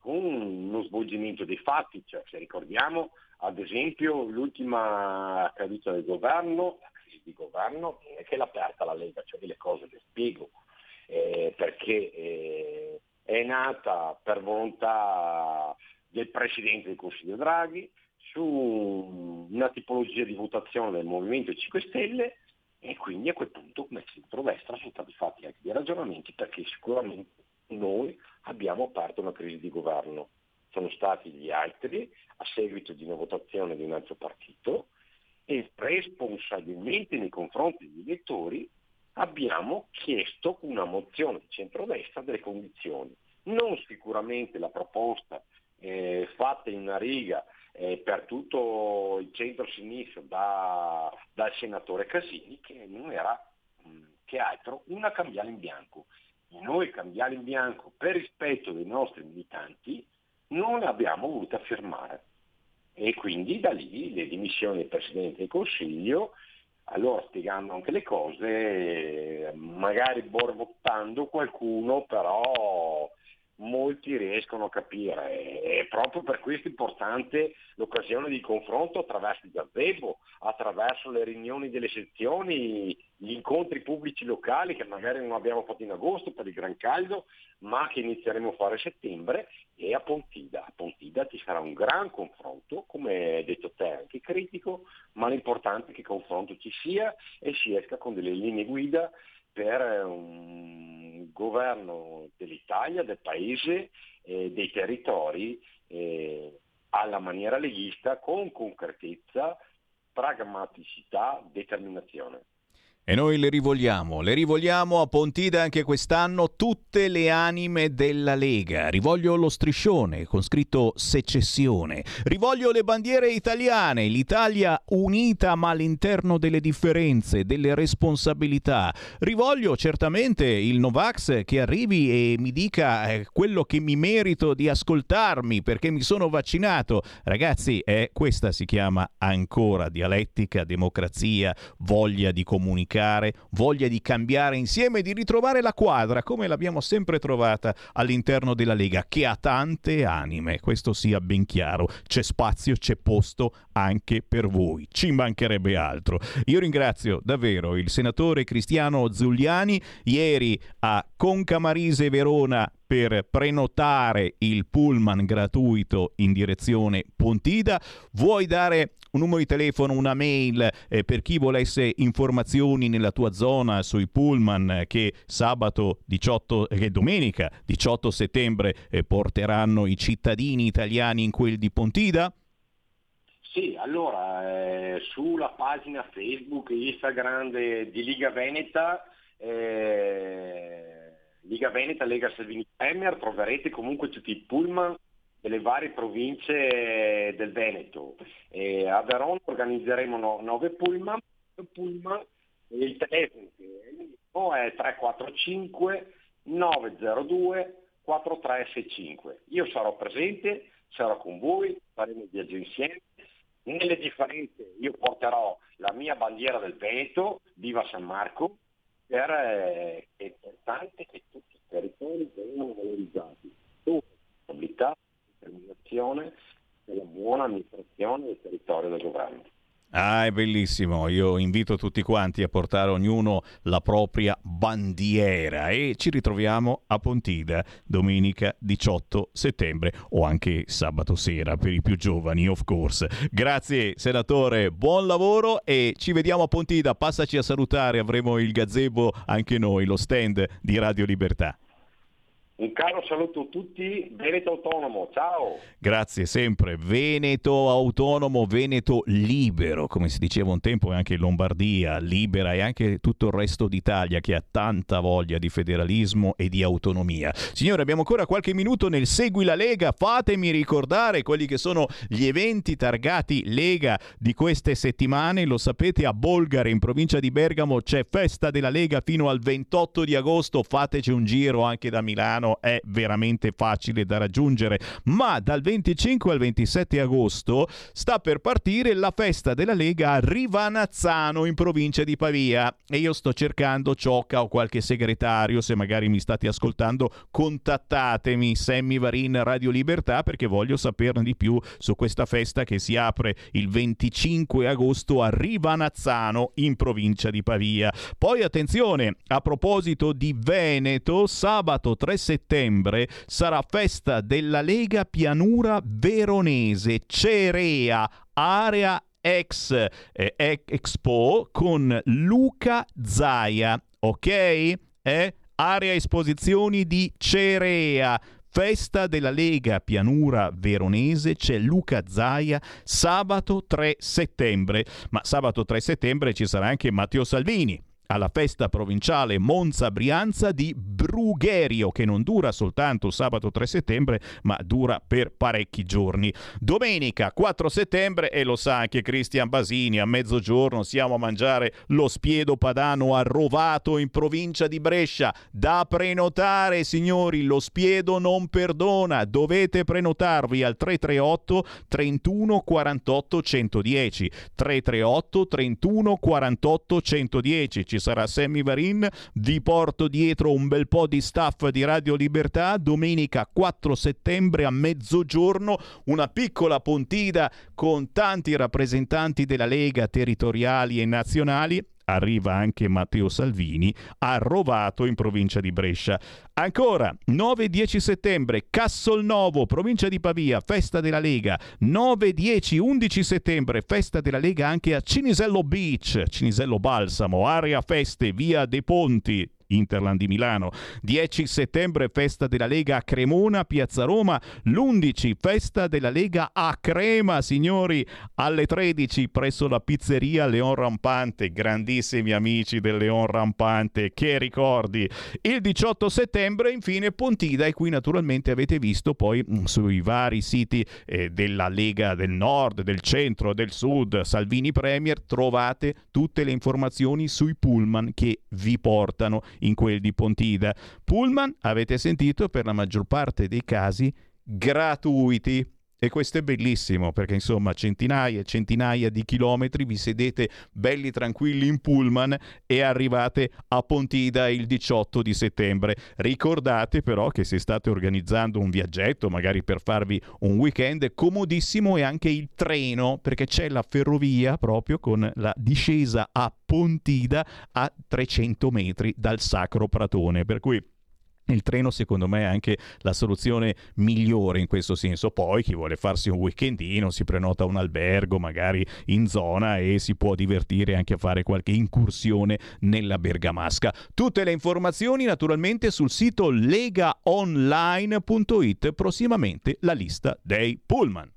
con uno svolgimento dei fatti, cioè se ricordiamo ad esempio l'ultima caduta del governo, la crisi di governo, è che l'ha aperta la Lega, cioè delle cose le spiego, eh, perché eh, è nata per volontà del Presidente del Consiglio Draghi su una tipologia di votazione del Movimento 5 Stelle e quindi a quel punto come centrodestra sono stati fatti anche dei ragionamenti perché sicuramente noi abbiamo aperto una crisi di governo. Sono stati gli altri a seguito di una votazione di un altro partito e responsabilmente nei confronti degli elettori abbiamo chiesto una mozione di centrodestra delle condizioni. Non sicuramente la proposta eh, fatta in una riga eh, per tutto il centro-sinistra da, dal senatore Casini che non era mh, che altro una cambiale in bianco. Noi cambiale in bianco per rispetto dei nostri militanti non abbiamo voluto firmare e quindi da lì le dimissioni del Presidente del Consiglio, allora spiegando anche le cose, magari borbottando qualcuno, però molti riescono a capire. E proprio per questo è importante l'occasione di confronto attraverso il gazebo, attraverso le riunioni delle sezioni, gli incontri pubblici locali che magari non abbiamo fatto in agosto per il gran caldo, ma che inizieremo a fare a settembre e a Pontida. A Pontida ci sarà un gran confronto, come hai detto te, anche critico, ma l'importante è che il confronto ci sia e si esca con delle linee guida per un governo dell'Italia, del paese, eh, dei territori, eh, alla maniera leghista, con concretezza, pragmaticità, determinazione. E noi le rivogliamo, le rivogliamo a Pontida anche quest'anno tutte le anime della Lega. Rivoglio lo striscione con scritto secessione. Rivoglio le bandiere italiane, l'Italia unita ma all'interno delle differenze, delle responsabilità. Rivoglio certamente il Novax che arrivi e mi dica eh, quello che mi merito di ascoltarmi perché mi sono vaccinato. Ragazzi, eh, questa si chiama ancora dialettica, democrazia, voglia di comunicare comunicare, voglia di cambiare insieme, di ritrovare la quadra come l'abbiamo sempre trovata all'interno della Lega, che ha tante anime, questo sia ben chiaro. C'è spazio, c'è posto anche per voi, ci mancherebbe altro. Io ringrazio davvero il senatore Cristiano Zuliani, ieri a Concamarise Verona per prenotare il pullman gratuito in direzione Pontida. Vuoi dare un numero di telefono, una mail eh, per chi volesse informazioni nella tua zona sui pullman che sabato 18 che domenica 18 settembre eh, porteranno i cittadini italiani in quel di Pontida? Sì, allora eh, sulla pagina Facebook e Instagram di Liga Veneta eh, Liga Veneta, Lega Salvini Premier, troverete comunque tutti i pullman delle varie province del Veneto. E a Verona organizzeremo no, 9 pullman, pullman e il telefono è 345 902 4365. Io sarò presente, sarò con voi, faremo il viaggio insieme. Nelle differenze io porterò la mia bandiera del Veneto, viva San Marco, per, eh, è importante che tutti i territori vengano valorizzati. Stabilità, determinazione e la buona amministrazione del territorio del governo. Ah, è bellissimo. Io invito tutti quanti a portare ognuno la propria bandiera e ci ritroviamo a Pontida domenica 18 settembre o anche sabato sera per i più giovani, of course. Grazie senatore, buon lavoro e ci vediamo a Pontida. Passaci a salutare, avremo il gazebo anche noi, lo stand di Radio Libertà. Un caro saluto a tutti, Veneto Autonomo, ciao! Grazie sempre, Veneto Autonomo, Veneto libero, come si diceva un tempo, e anche Lombardia libera e anche tutto il resto d'Italia che ha tanta voglia di federalismo e di autonomia. Signore, abbiamo ancora qualche minuto nel Segui la Lega, fatemi ricordare quelli che sono gli eventi targati Lega di queste settimane, lo sapete a Bolgare in provincia di Bergamo c'è festa della Lega fino al 28 di agosto, fateci un giro anche da Milano è veramente facile da raggiungere, ma dal 25 al 27 agosto sta per partire la festa della Lega a Rivanazzano in provincia di Pavia e io sto cercando Ciocca o qualche segretario, se magari mi state ascoltando, contattatemi Sammy Varin Radio Libertà perché voglio saperne di più su questa festa che si apre il 25 agosto a Rivanazzano in provincia di Pavia. Poi attenzione, a proposito di Veneto, sabato 3 settembre settembre sarà festa della Lega Pianura Veronese, Cerea, area ex eh, Expo con Luca Zaia, ok? Eh? Area esposizioni di Cerea. Festa della Lega Pianura Veronese c'è Luca Zaia sabato 3 settembre, ma sabato 3 settembre ci sarà anche Matteo Salvini alla festa provinciale Monza Brianza di Brugherio che non dura soltanto sabato 3 settembre ma dura per parecchi giorni. Domenica 4 settembre e lo sa anche Cristian Basini a mezzogiorno siamo a mangiare lo spiedo padano a Rovato in provincia di Brescia. Da prenotare signori lo spiedo non perdona dovete prenotarvi al 338 31 48 110 338 31 48 110 ci sarà Sammy Varin, vi porto dietro un bel po' di staff di Radio Libertà, domenica 4 settembre a mezzogiorno, una piccola pontida con tanti rappresentanti della Lega territoriali e nazionali arriva anche Matteo Salvini, a Rovato in provincia di Brescia. Ancora, 9-10 settembre, Cassolnovo, provincia di Pavia, festa della Lega. 9-10-11 settembre, festa della Lega anche a Cinisello Beach, Cinisello Balsamo, area feste, via dei Ponti, Interland di Milano. 10 settembre festa della Lega a Cremona, Piazza Roma. L'11 festa della Lega a Crema, signori, alle 13 presso la pizzeria Leon Rampante. Grandissimi amici del Leon Rampante, che ricordi. Il 18 settembre infine Pontida e qui naturalmente avete visto poi mm, sui vari siti eh, della Lega del Nord, del Centro, del Sud, Salvini Premier, trovate tutte le informazioni sui pullman che vi portano in quel di Pontida. Pullman, avete sentito, per la maggior parte dei casi gratuiti E questo è bellissimo perché insomma centinaia e centinaia di chilometri vi sedete belli tranquilli in pullman e arrivate a Pontida il 18 di settembre. Ricordate però che se state organizzando un viaggetto, magari per farvi un weekend, comodissimo è anche il treno perché c'è la ferrovia proprio con la discesa a Pontida a 300 metri dal Sacro Pratone. Per cui il treno secondo me è anche la soluzione migliore in questo senso. Poi chi vuole farsi un weekendino si prenota un albergo magari in zona e si può divertire anche a fare qualche incursione nella Bergamasca. Tutte le informazioni naturalmente sul sito legaonline.it, prossimamente la lista dei pullman.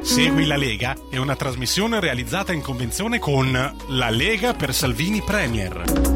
Segui la Lega è una trasmissione realizzata in convenzione con La Lega per Salvini Premier.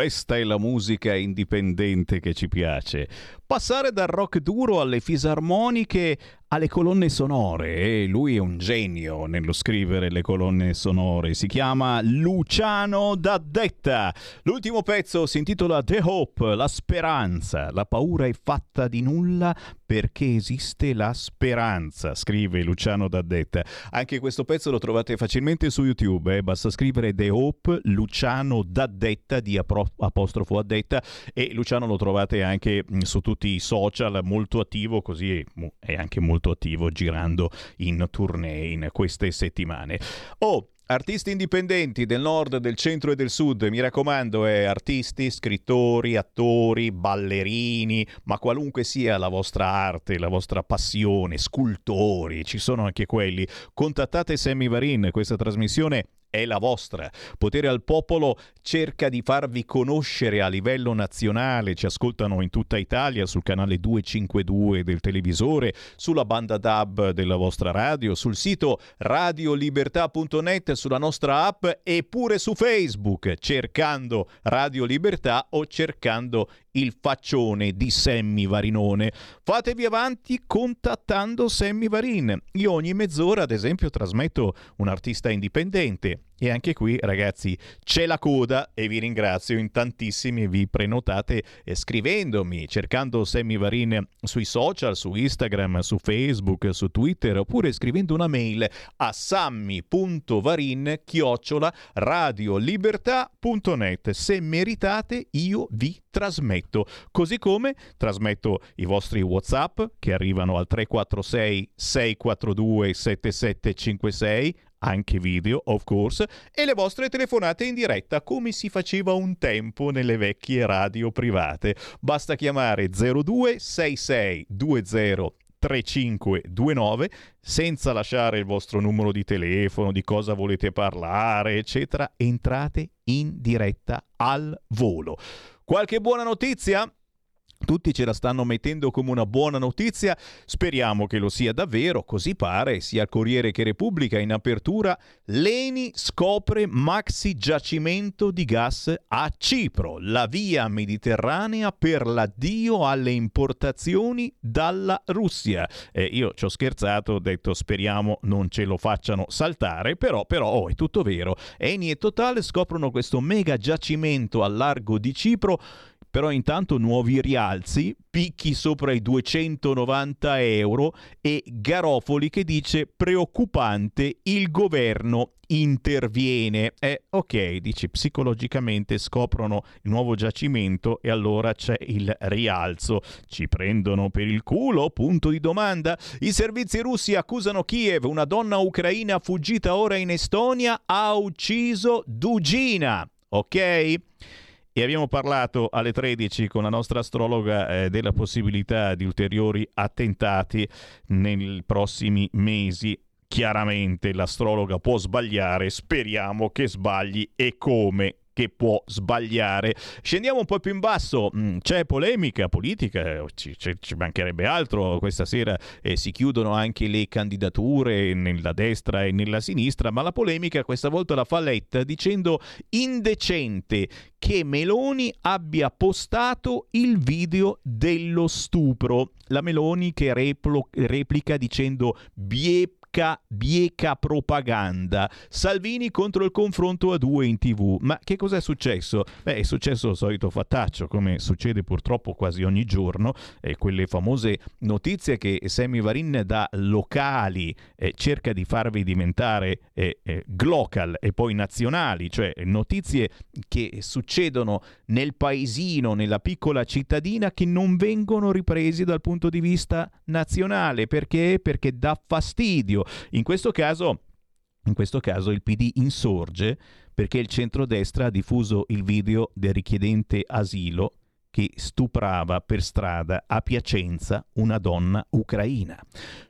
Questa è la musica indipendente che ci piace. Passare dal rock duro alle fisarmoniche alle colonne sonore e lui è un genio nello scrivere le colonne sonore. Si chiama Luciano Daddetta. L'ultimo pezzo si intitola The Hope, la speranza. La paura è fatta di nulla perché esiste la speranza, scrive Luciano Daddetta. Anche questo pezzo lo trovate facilmente su YouTube, eh? basta scrivere The Hope Luciano Daddetta di apostrofo Addetta e Luciano lo trovate anche su tutti i social, molto attivo, così è anche molto molto attivo girando in tournée in queste settimane. Oh, Artisti indipendenti del nord, del centro e del sud, mi raccomando, eh, artisti, scrittori, attori, ballerini, ma qualunque sia la vostra arte, la vostra passione, scultori, ci sono anche quelli. Contattate Sammy Varin, questa trasmissione è la vostra. Potere al popolo cerca di farvi conoscere a livello nazionale, ci ascoltano in tutta Italia sul canale 252 del televisore, sulla banda DAB della vostra radio, sul sito radiolibertà.net, sulla nostra app e pure su Facebook, cercando Radio Libertà o cercando il faccione di Sammy Varinone. Fatevi avanti contattando Sammy Varin. Io ogni mezz'ora, ad esempio, trasmetto un artista indipendente e anche qui, ragazzi, c'è la coda e vi ringrazio in tantissimi. Vi prenotate eh, scrivendomi, cercando Sammy Varin sui social, su Instagram, su Facebook, su Twitter, oppure scrivendo una mail a sammy.varin chiocciola radiolibertà.net. Se meritate, io vi trasmetto. Così come trasmetto i vostri WhatsApp che arrivano al 346 642 7756 anche video, of course, e le vostre telefonate in diretta come si faceva un tempo nelle vecchie radio private. Basta chiamare 026620 3529 senza lasciare il vostro numero di telefono, di cosa volete parlare, eccetera. Entrate in diretta al volo. Qualche buona notizia? Tutti ce la stanno mettendo come una buona notizia, speriamo che lo sia davvero, così pare, sia Corriere che Repubblica in apertura, Leni scopre maxi giacimento di gas a Cipro, la via mediterranea per l'addio alle importazioni dalla Russia. Eh, io ci ho scherzato, ho detto speriamo non ce lo facciano saltare, però, però oh, è tutto vero. Eni e Total scoprono questo mega giacimento al largo di Cipro però intanto nuovi rialzi, picchi sopra i 290 euro e Garofoli che dice preoccupante il governo interviene. Eh, ok, dice psicologicamente scoprono il nuovo giacimento e allora c'è il rialzo. Ci prendono per il culo? Punto di domanda. I servizi russi accusano Kiev, una donna ucraina fuggita ora in Estonia ha ucciso Dugina. Ok? E abbiamo parlato alle 13 con la nostra astrologa eh, della possibilità di ulteriori attentati nei prossimi mesi. Chiaramente l'astrologa può sbagliare, speriamo che sbagli e come che può sbagliare. Scendiamo un po' più in basso, mm, c'è polemica politica, ci, ci, ci mancherebbe altro, questa sera eh, si chiudono anche le candidature nella destra e nella sinistra, ma la polemica questa volta la fa Letta dicendo indecente che Meloni abbia postato il video dello stupro. La Meloni che replo, replica dicendo bie bieca, bieca propaganda. Salvini contro il confronto a due in tv. Ma che cos'è successo? Beh, è successo il solito fattaccio, come succede purtroppo quasi ogni giorno, eh, quelle famose notizie che Sammy Varin da locali eh, cerca di farvi diventare eh, eh glocal e poi nazionali, cioè notizie che succedono nel paesino, nella piccola cittadina, che non vengono ripresi dal punto di vista nazionale. Perché? Perché dà fastidio Matteo. In questo caso in questo caso il PD insorge perché il centrodestra ha diffuso il video del richiedente asilo che stuprava per strada a Piacenza una donna ucraina.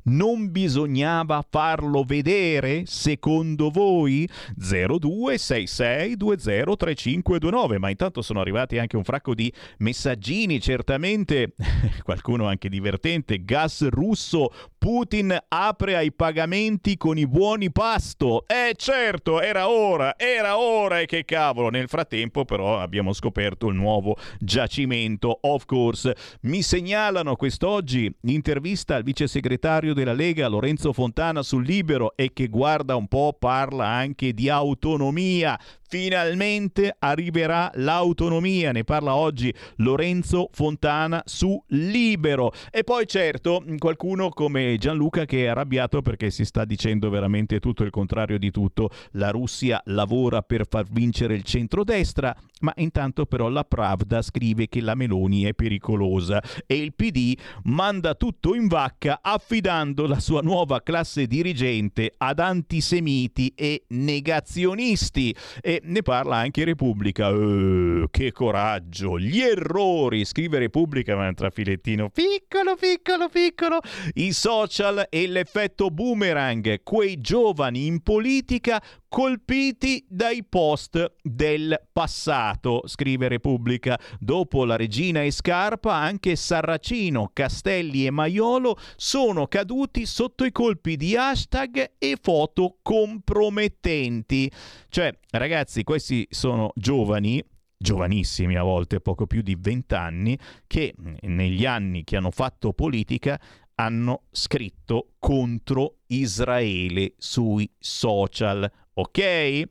Non bisognava farlo vedere, secondo voi? 0266203529, ma intanto sono arrivati anche un fracco di messaggini, certamente qualcuno anche divertente, gas russo, Putin apre ai pagamenti con i buoni pasto. Eh certo, era ora, era ora e che cavolo, nel frattempo però abbiamo scoperto il nuovo giacimento movimento, of course. Mi segnalano quest'oggi l'intervista al vice segretario della Lega Lorenzo Fontana sul Libero e che guarda un po' parla anche di autonomia. Finalmente arriverà l'autonomia, ne parla oggi Lorenzo Fontana su Libero. E poi certo qualcuno come Gianluca che è arrabbiato perché si sta dicendo veramente tutto il contrario di tutto. La Russia lavora per far vincere il centrodestra, ma intanto però la Pravda scrive che che la Meloni è pericolosa e il PD manda tutto in vacca affidando la sua nuova classe dirigente ad antisemiti e negazionisti. E ne parla anche Repubblica. Eh, che coraggio! Gli errori! Scrive Repubblica, ma tra filettino piccolo, piccolo, piccolo. I social e l'effetto boomerang. Quei giovani in politica colpiti dai post del passato, scrive Repubblica. Dopo la regina e Scarpa, anche Sarracino, Castelli e Maiolo sono caduti sotto i colpi di hashtag e foto compromettenti. Cioè, ragazzi, questi sono giovani giovanissimi a volte, poco più di 20 anni, che negli anni che hanno fatto politica hanno scritto contro Israele sui social. Ok?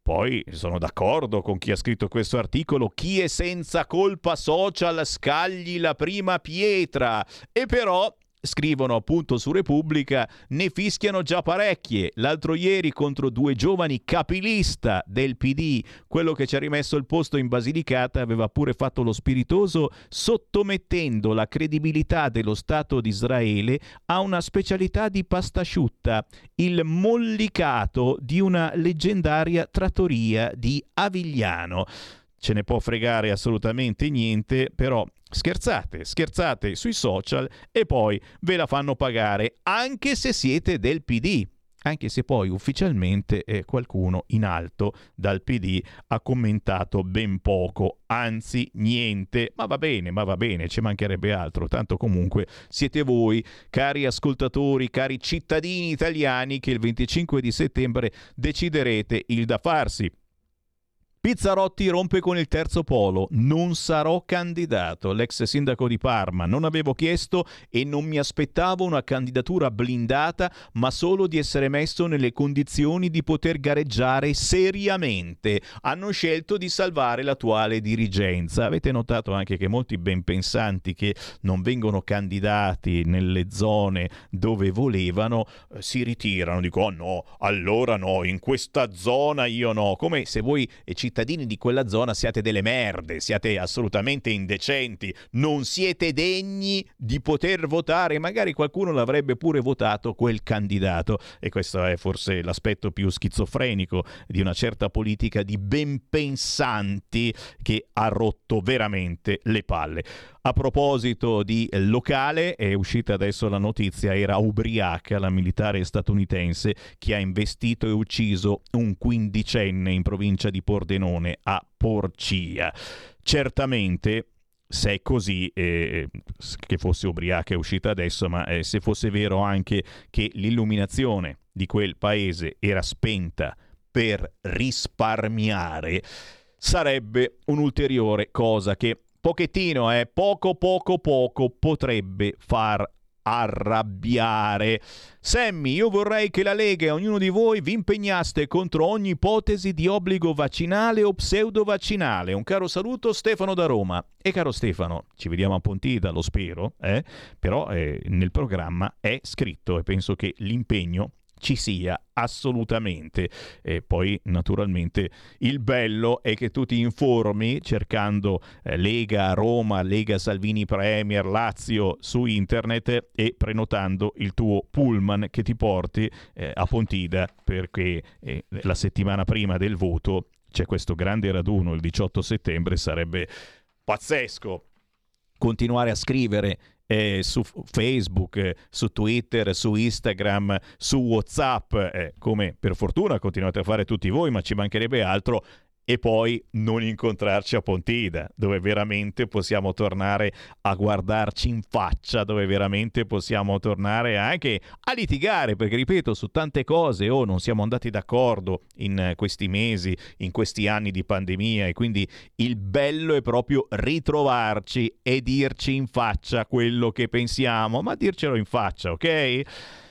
Poi sono d'accordo con chi ha scritto questo articolo, chi è senza colpa social scagli la prima pietra. E però scrivono appunto su Repubblica, ne fischiano già parecchie. L'altro ieri contro due giovani capilista del PD, quello che ci ha rimesso il posto in Basilicata aveva pure fatto lo spiritoso sottomettendo la credibilità dello Stato di Israele a una specialità di pasta asciutta, il mollicato di una leggendaria trattoria di Avigliano ce ne può fregare assolutamente niente, però scherzate, scherzate sui social e poi ve la fanno pagare anche se siete del PD. Anche se poi ufficialmente eh, qualcuno in alto dal PD ha commentato ben poco, anzi niente, ma va bene, ma va bene, ci mancherebbe altro, tanto comunque siete voi, cari ascoltatori, cari cittadini italiani, che il 25 di settembre deciderete il da farsi Pizzarotti rompe con il terzo polo. Non sarò candidato. L'ex sindaco di Parma. Non avevo chiesto e non mi aspettavo una candidatura blindata, ma solo di essere messo nelle condizioni di poter gareggiare seriamente. Hanno scelto di salvare l'attuale dirigenza. Avete notato anche che molti ben pensanti che non vengono candidati nelle zone dove volevano eh, si ritirano. Dico, oh no, allora no, in questa zona io no. Come se voi cittadini cittadini di quella zona siate delle merde, siate assolutamente indecenti, non siete degni di poter votare, magari qualcuno l'avrebbe pure votato quel candidato e questo è forse l'aspetto più schizofrenico di una certa politica di ben pensanti che ha rotto veramente le palle. A proposito di locale, è uscita adesso la notizia, era ubriaca la militare statunitense che ha investito e ucciso un quindicenne in provincia di Pordenone a Porcia. Certamente se è così, eh, che fosse ubriaca è uscita adesso, ma eh, se fosse vero anche che l'illuminazione di quel paese era spenta per risparmiare, sarebbe un'ulteriore cosa che pochettino, eh, poco poco poco potrebbe far arrabbiare. Sammy, io vorrei che la Lega e ognuno di voi vi impegnaste contro ogni ipotesi di obbligo vaccinale o pseudo vaccinale. Un caro saluto Stefano da Roma. E caro Stefano, ci vediamo a Pontida, lo spero, eh? però eh, nel programma è scritto e penso che l'impegno ci sia assolutamente. E poi naturalmente il bello è che tu ti informi cercando eh, Lega Roma, Lega Salvini Premier, Lazio su internet e prenotando il tuo pullman che ti porti eh, a Pontida perché eh, la settimana prima del voto c'è questo grande raduno il 18 settembre, sarebbe pazzesco continuare a scrivere eh, su Facebook, eh, su Twitter, su Instagram, su WhatsApp, eh, come per fortuna continuate a fare tutti voi, ma ci mancherebbe altro e poi non incontrarci a Pontida, dove veramente possiamo tornare a guardarci in faccia, dove veramente possiamo tornare anche a litigare, perché ripeto, su tante cose o oh, non siamo andati d'accordo in questi mesi, in questi anni di pandemia e quindi il bello è proprio ritrovarci e dirci in faccia quello che pensiamo, ma dircelo in faccia, ok?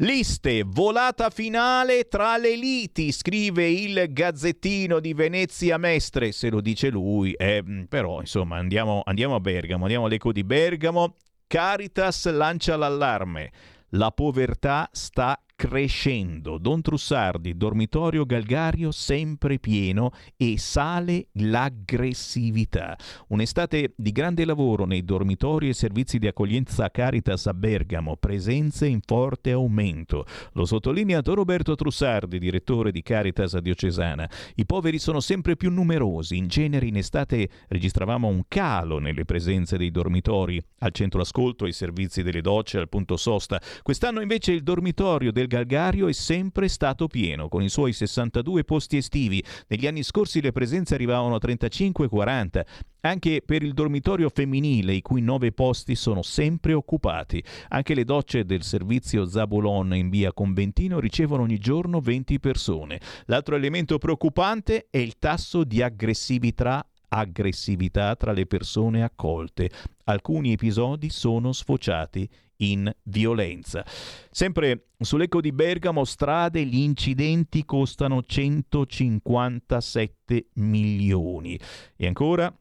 Liste, volata finale tra le liti, scrive il Gazzettino di Venezia Mestre, se lo dice lui, eh, però insomma andiamo, andiamo a Bergamo, andiamo all'eco di Bergamo, Caritas lancia l'allarme, la povertà sta crescendo. Don Trussardi, dormitorio Galgario sempre pieno e sale l'aggressività. Un'estate di grande lavoro nei dormitori e servizi di accoglienza Caritas a Bergamo, presenze in forte aumento. Lo sottolinea Don Roberto Trussardi, direttore di Caritas diocesana. I poveri sono sempre più numerosi. In genere in estate registravamo un calo nelle presenze dei dormitori, al centro ascolto, ai servizi delle docce, al punto sosta. Quest'anno invece il dormitorio del Galgario è sempre stato pieno, con i suoi 62 posti estivi. Negli anni scorsi le presenze arrivavano a 35-40. Anche per il dormitorio femminile, i cui nove posti sono sempre occupati. Anche le docce del servizio Zabulon in via Conventino ricevono ogni giorno 20 persone. L'altro elemento preoccupante è il tasso di aggressività aggressività tra le persone accolte. Alcuni episodi sono sfociati in violenza. Sempre sull'Eco di Bergamo, strade, gli incidenti costano 157 milioni. E ancora,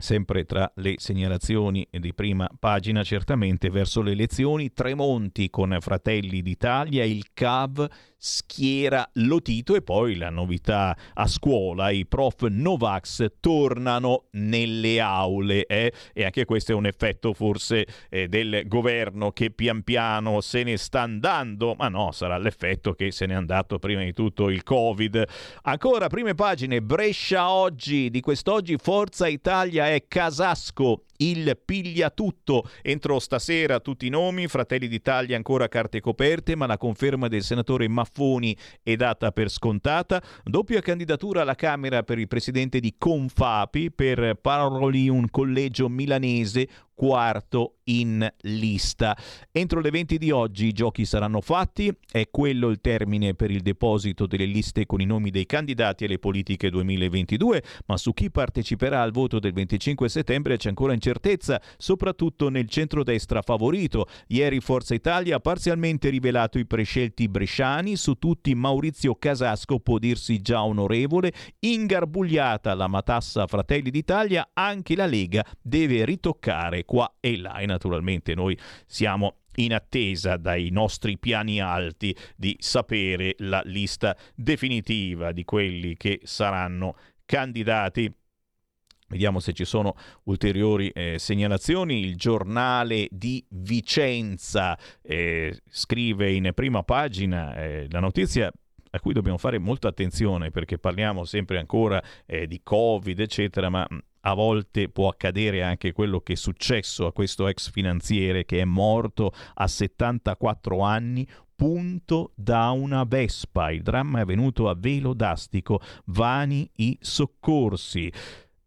Sempre tra le segnalazioni di prima pagina, certamente verso le elezioni, Tremonti con Fratelli d'Italia, il CAV schiera Lotito e poi la novità a scuola, i prof Novax tornano nelle aule eh? e anche questo è un effetto forse eh, del governo che pian piano se ne sta andando, ma no, sarà l'effetto che se n'è andato prima di tutto il Covid. Ancora prime pagine, Brescia oggi, di quest'oggi Forza Italia è Casasco il piglia tutto. Entro stasera tutti i nomi, Fratelli d'Italia ancora carte coperte, ma la conferma del senatore Maffoni è data per scontata. Doppia candidatura alla Camera per il presidente di Confapi per Paroli un collegio milanese, quarto in lista. Entro le 20 di oggi i giochi saranno fatti, è quello il termine per il deposito delle liste con i nomi dei candidati alle politiche 2022, ma su chi parteciperà al voto del 25 settembre c'è ancora incertezza, soprattutto nel centrodestra favorito. Ieri Forza Italia ha parzialmente rivelato i prescelti bresciani, su tutti Maurizio Casasco può dirsi già onorevole, ingarbugliata la matassa Fratelli d'Italia, anche la Lega deve ritoccare qua e là. E naturalmente noi siamo in attesa dai nostri piani alti di sapere la lista definitiva di quelli che saranno candidati Vediamo se ci sono ulteriori eh, segnalazioni. Il giornale di Vicenza eh, scrive in prima pagina eh, la notizia a cui dobbiamo fare molta attenzione perché parliamo sempre ancora eh, di Covid, eccetera, ma a volte può accadere anche quello che è successo a questo ex finanziere che è morto a 74 anni punto da una Vespa. Il dramma è avvenuto a Velo d'Astico, vani i soccorsi.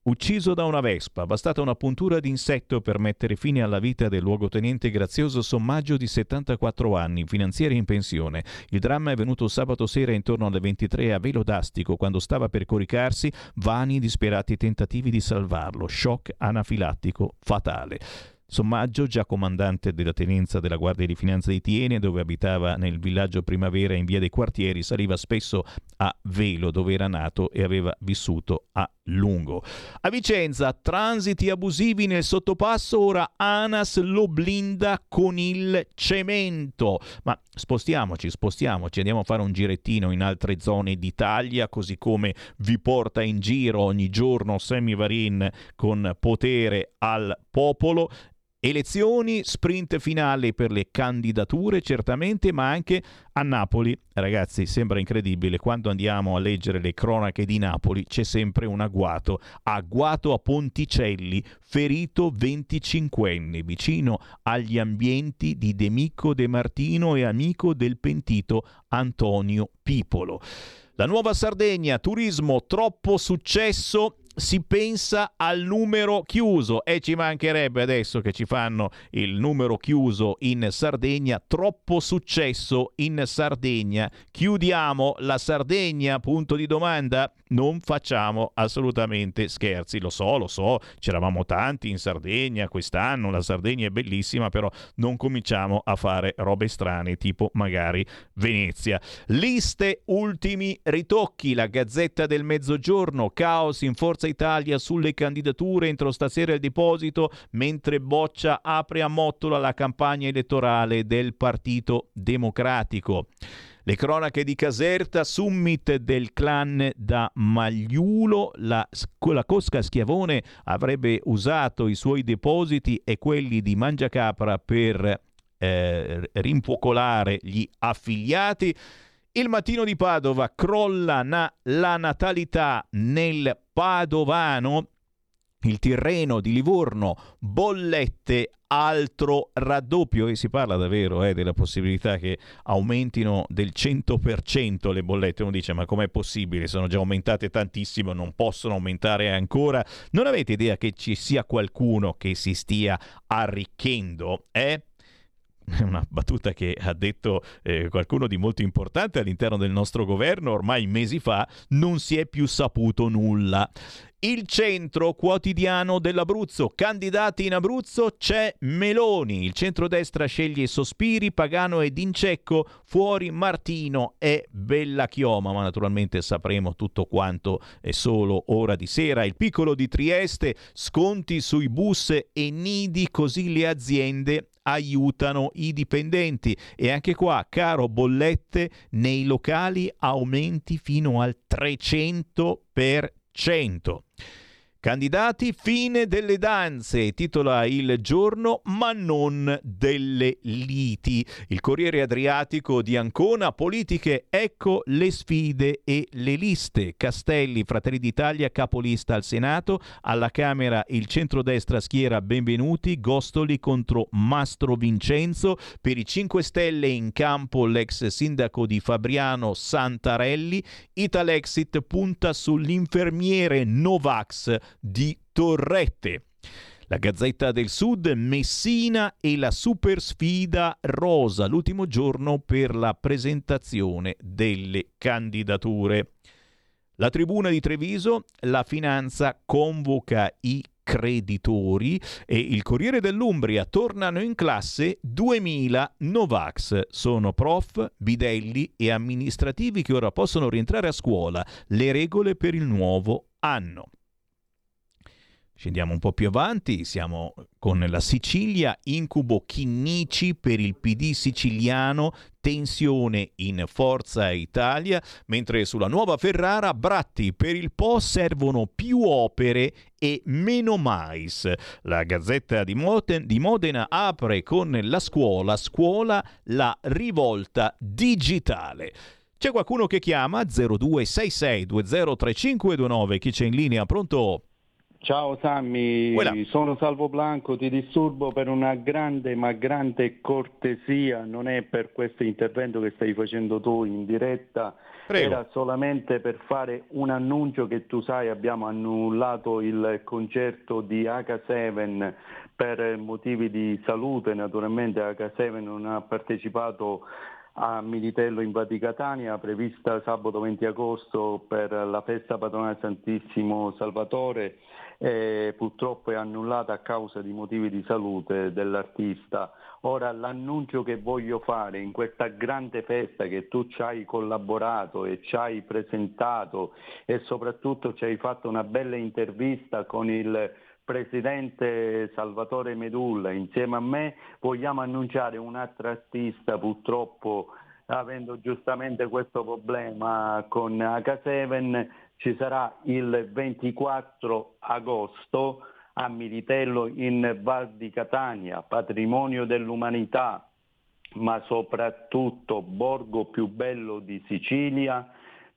Ucciso da una vespa, bastata una puntura di insetto per mettere fine alla vita del luogotenente Grazioso Sommaggio di 74 anni, finanziere in pensione. Il dramma è venuto sabato sera intorno alle 23 a Velo d'Astico, quando stava per coricarsi, vani disperati tentativi di salvarlo. Shock anafilattico fatale. Sommaggio, già comandante della tenenza della Guardia di Finanza di Tiene, dove abitava nel villaggio Primavera in via dei Quartieri, saliva spesso a Velo, dove era nato e aveva vissuto a lungo. A Vicenza, transiti abusivi nel sottopasso, ora Anas lo blinda con il cemento. Ma spostiamoci, spostiamoci, andiamo a fare un girettino in altre zone d'Italia, così come vi porta in giro ogni giorno Sammy Varin con potere al popolo. Elezioni, sprint finale per le candidature certamente, ma anche a Napoli. Ragazzi, sembra incredibile, quando andiamo a leggere le cronache di Napoli c'è sempre un agguato. Agguato a Ponticelli, ferito 25enne, vicino agli ambienti di Demico De Martino e amico del pentito Antonio Pipolo. La nuova Sardegna, turismo, troppo successo si pensa al numero chiuso e ci mancherebbe adesso che ci fanno il numero chiuso in Sardegna, troppo successo in Sardegna. Chiudiamo la Sardegna, punto di domanda? Non facciamo assolutamente scherzi, lo so, lo so, c'eravamo tanti in Sardegna quest'anno, la Sardegna è bellissima, però non cominciamo a fare robe strane, tipo magari Venezia. Liste ultimi ritocchi, la Gazzetta del Mezzogiorno, caos in forza Italia sulle candidature entro stasera il deposito, mentre Boccia apre a Mottola la campagna elettorale del Partito Democratico. Le cronache di Caserta, summit del clan da Magliulo, la, la Cosca Schiavone avrebbe usato i suoi depositi e quelli di Mangiacapra per eh, rinfocolare gli affiliati. Il mattino di Padova crolla na- la natalità nel Padovano. Il Tirreno di Livorno, bollette, altro raddoppio e si parla davvero eh, della possibilità che aumentino del 100% le bollette. Uno dice ma com'è possibile? Sono già aumentate tantissimo, non possono aumentare ancora. Non avete idea che ci sia qualcuno che si stia arricchendo? Eh? una battuta che ha detto eh, qualcuno di molto importante all'interno del nostro governo ormai mesi fa, non si è più saputo nulla. Il centro quotidiano dell'Abruzzo. Candidati in Abruzzo c'è Meloni. Il centrodestra sceglie Sospiri, Pagano ed Incecco. Fuori Martino e Bella Chioma. Ma naturalmente sapremo tutto quanto è solo ora di sera. Il piccolo di Trieste. Sconti sui bus e nidi così le aziende aiutano i dipendenti e anche qua caro bollette nei locali aumenti fino al 300%. Candidati, fine delle danze, titola il giorno, ma non delle liti. Il Corriere Adriatico di Ancona, politiche, ecco le sfide e le liste. Castelli, Fratelli d'Italia, capolista al Senato, alla Camera il centrodestra schiera benvenuti, Gostoli contro Mastro Vincenzo, per i 5 Stelle in campo l'ex sindaco di Fabriano Santarelli, Italexit punta sull'infermiere Novax di Torrette. La Gazzetta del Sud, Messina e la super sfida rosa, l'ultimo giorno per la presentazione delle candidature. La tribuna di Treviso, la finanza convoca i creditori e il Corriere dell'Umbria tornano in classe 2000 Novax. Sono prof, bidelli e amministrativi che ora possono rientrare a scuola. Le regole per il nuovo anno. Scendiamo un po' più avanti, siamo con la Sicilia, incubo Chinnici per il PD siciliano, tensione in Forza Italia, mentre sulla nuova Ferrara, Bratti per il Po servono più opere e meno mais. La Gazzetta di, Moten, di Modena apre con la scuola, scuola, la rivolta digitale. C'è qualcuno che chiama 0266203529, chi c'è in linea, pronto? Ciao Sammy, Voilà. sono Salvo Blanco, ti disturbo per una grande ma grande cortesia, non è per questo intervento che stai facendo tu in diretta, Prego. era solamente per fare un annuncio che tu sai abbiamo annullato il concerto di H7 per motivi di salute, naturalmente H7 non ha partecipato a Militello in Vaticatania, prevista sabato 20 agosto per la festa patronale Santissimo Salvatore, eh, purtroppo è annullata a causa di motivi di salute dell'artista. Ora l'annuncio che voglio fare in questa grande festa che tu ci hai collaborato e ci hai presentato e soprattutto ci hai fatto una bella intervista con il Presidente Salvatore Medulla, insieme a me vogliamo annunciare un altro artista purtroppo avendo giustamente questo problema con H7 ci sarà il 24 agosto a Militello in Val di Catania, patrimonio dell'umanità, ma soprattutto borgo più bello di Sicilia,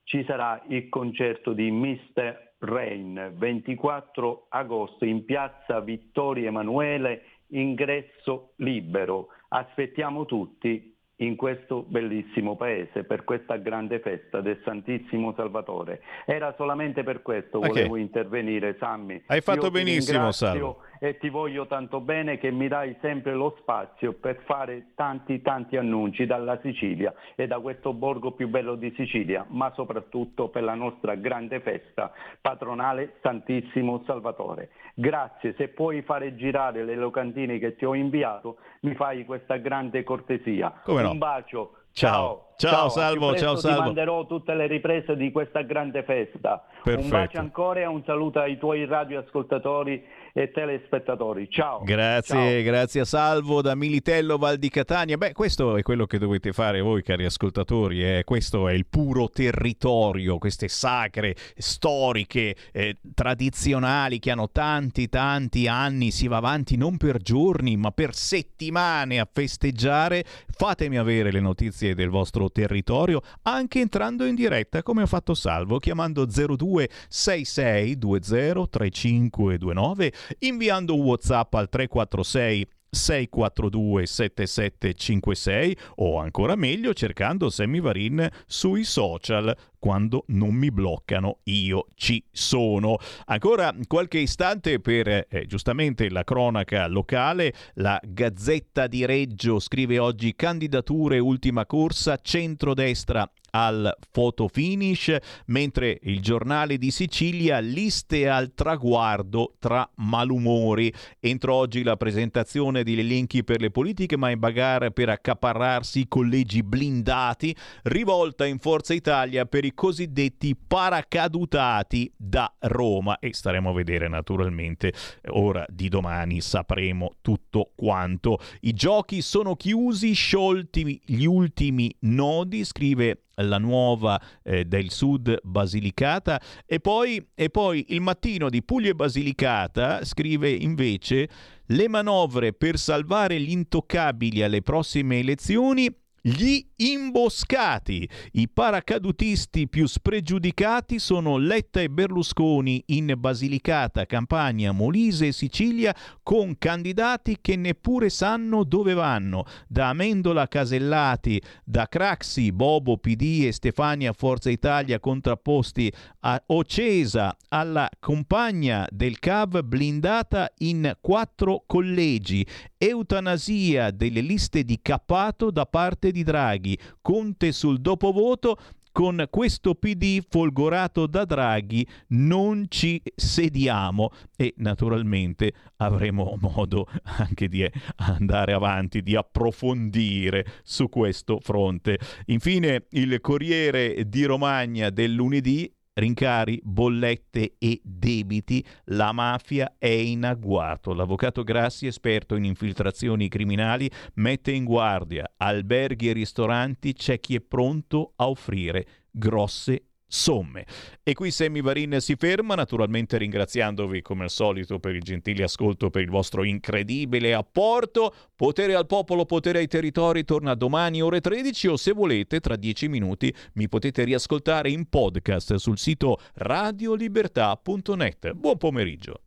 ci sarà il concerto di Mr. Rain 24 agosto in piazza Vittorio Emanuele, ingresso libero. Aspettiamo tutti in questo bellissimo paese per questa grande festa del Santissimo Salvatore. Era solamente per questo Ok. volevo intervenire, Sammy. Hai fatto benissimo, Salvo. E ti voglio tanto bene che mi dai sempre lo spazio per fare tanti tanti annunci dalla Sicilia e da questo borgo più bello di Sicilia, ma soprattutto per la nostra grande festa patronale Santissimo Salvatore. Grazie, se puoi fare girare le locandine che ti ho inviato, mi fai questa grande cortesia. Come no? Un bacio Ciao. Ciao, Salvo, Più ciao Salvo. Ti manderò tutte le riprese di questa grande festa. Perfetto. Un bacio ancora e un saluto ai tuoi radioascoltatori e telespettatori. Ciao. Grazie, grazie a Salvo da Militello Val di Catania. Beh, questo è quello che dovete fare voi, cari ascoltatori. eh. Questo è il puro territorio, queste sacre, storiche, eh, tradizionali che hanno tanti, tanti anni. Si va avanti non per giorni, ma per settimane a festeggiare. Fatemi avere le notizie del vostro territorio anche entrando in diretta, come ha fatto Salvo, chiamando 026620 3529 inviando un WhatsApp al 346 642 7756 o ancora meglio cercando Semivarin sui social quando non mi bloccano io ci sono. Ancora qualche istante per eh, giustamente la cronaca locale, la Gazzetta di Reggio scrive oggi candidature ultima corsa centrodestra al photo finish, mentre il giornale di Sicilia liste al traguardo tra malumori. Entro oggi la presentazione di elenchi per le politiche, ma in bagarre per accaparrarsi i collegi blindati, rivolta in Forza Italia per i cosiddetti paracadutati da Roma e staremo a vedere naturalmente ora di domani sapremo tutto quanto. I giochi sono chiusi, sciolti gli ultimi nodi, scrive la nuova eh, del sud Basilicata e poi, e poi il mattino di Puglia e Basilicata scrive invece le manovre per salvare gli intoccabili alle prossime elezioni gli imboscati. I paracadutisti più spregiudicati sono Letta e Berlusconi in Basilicata, Campania, Molise e Sicilia con candidati che neppure sanno dove vanno. Da Amendola Casellati, da Craxi, Bobo PD e Stefania Forza Italia contrapposti a Ocesa alla compagna del CAV blindata in quattro collegi. Eutanasia delle liste di cappato da parte di Draghi. Conte sul dopovoto con questo PD folgorato da Draghi non ci sediamo e naturalmente avremo modo anche di andare avanti, di approfondire su questo fronte. Infine il Corriere di Romagna del lunedì rincari, bollette e debiti, la mafia è in agguato. L'avvocato Grassi, esperto in infiltrazioni criminali, mette in guardia alberghi e ristoranti, c'è chi è pronto a offrire grosse somme. E qui Sammy Varin si ferma, naturalmente ringraziandovi come al solito per il gentile ascolto, per il vostro incredibile apporto. Potere al popolo, potere ai territori torna domani ore 13 o se volete tra 10 minuti mi potete riascoltare in podcast sul sito radiolibertà.net. Buon pomeriggio.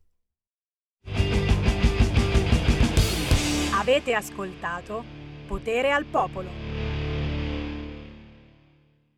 Avete ascoltato Potere al popolo.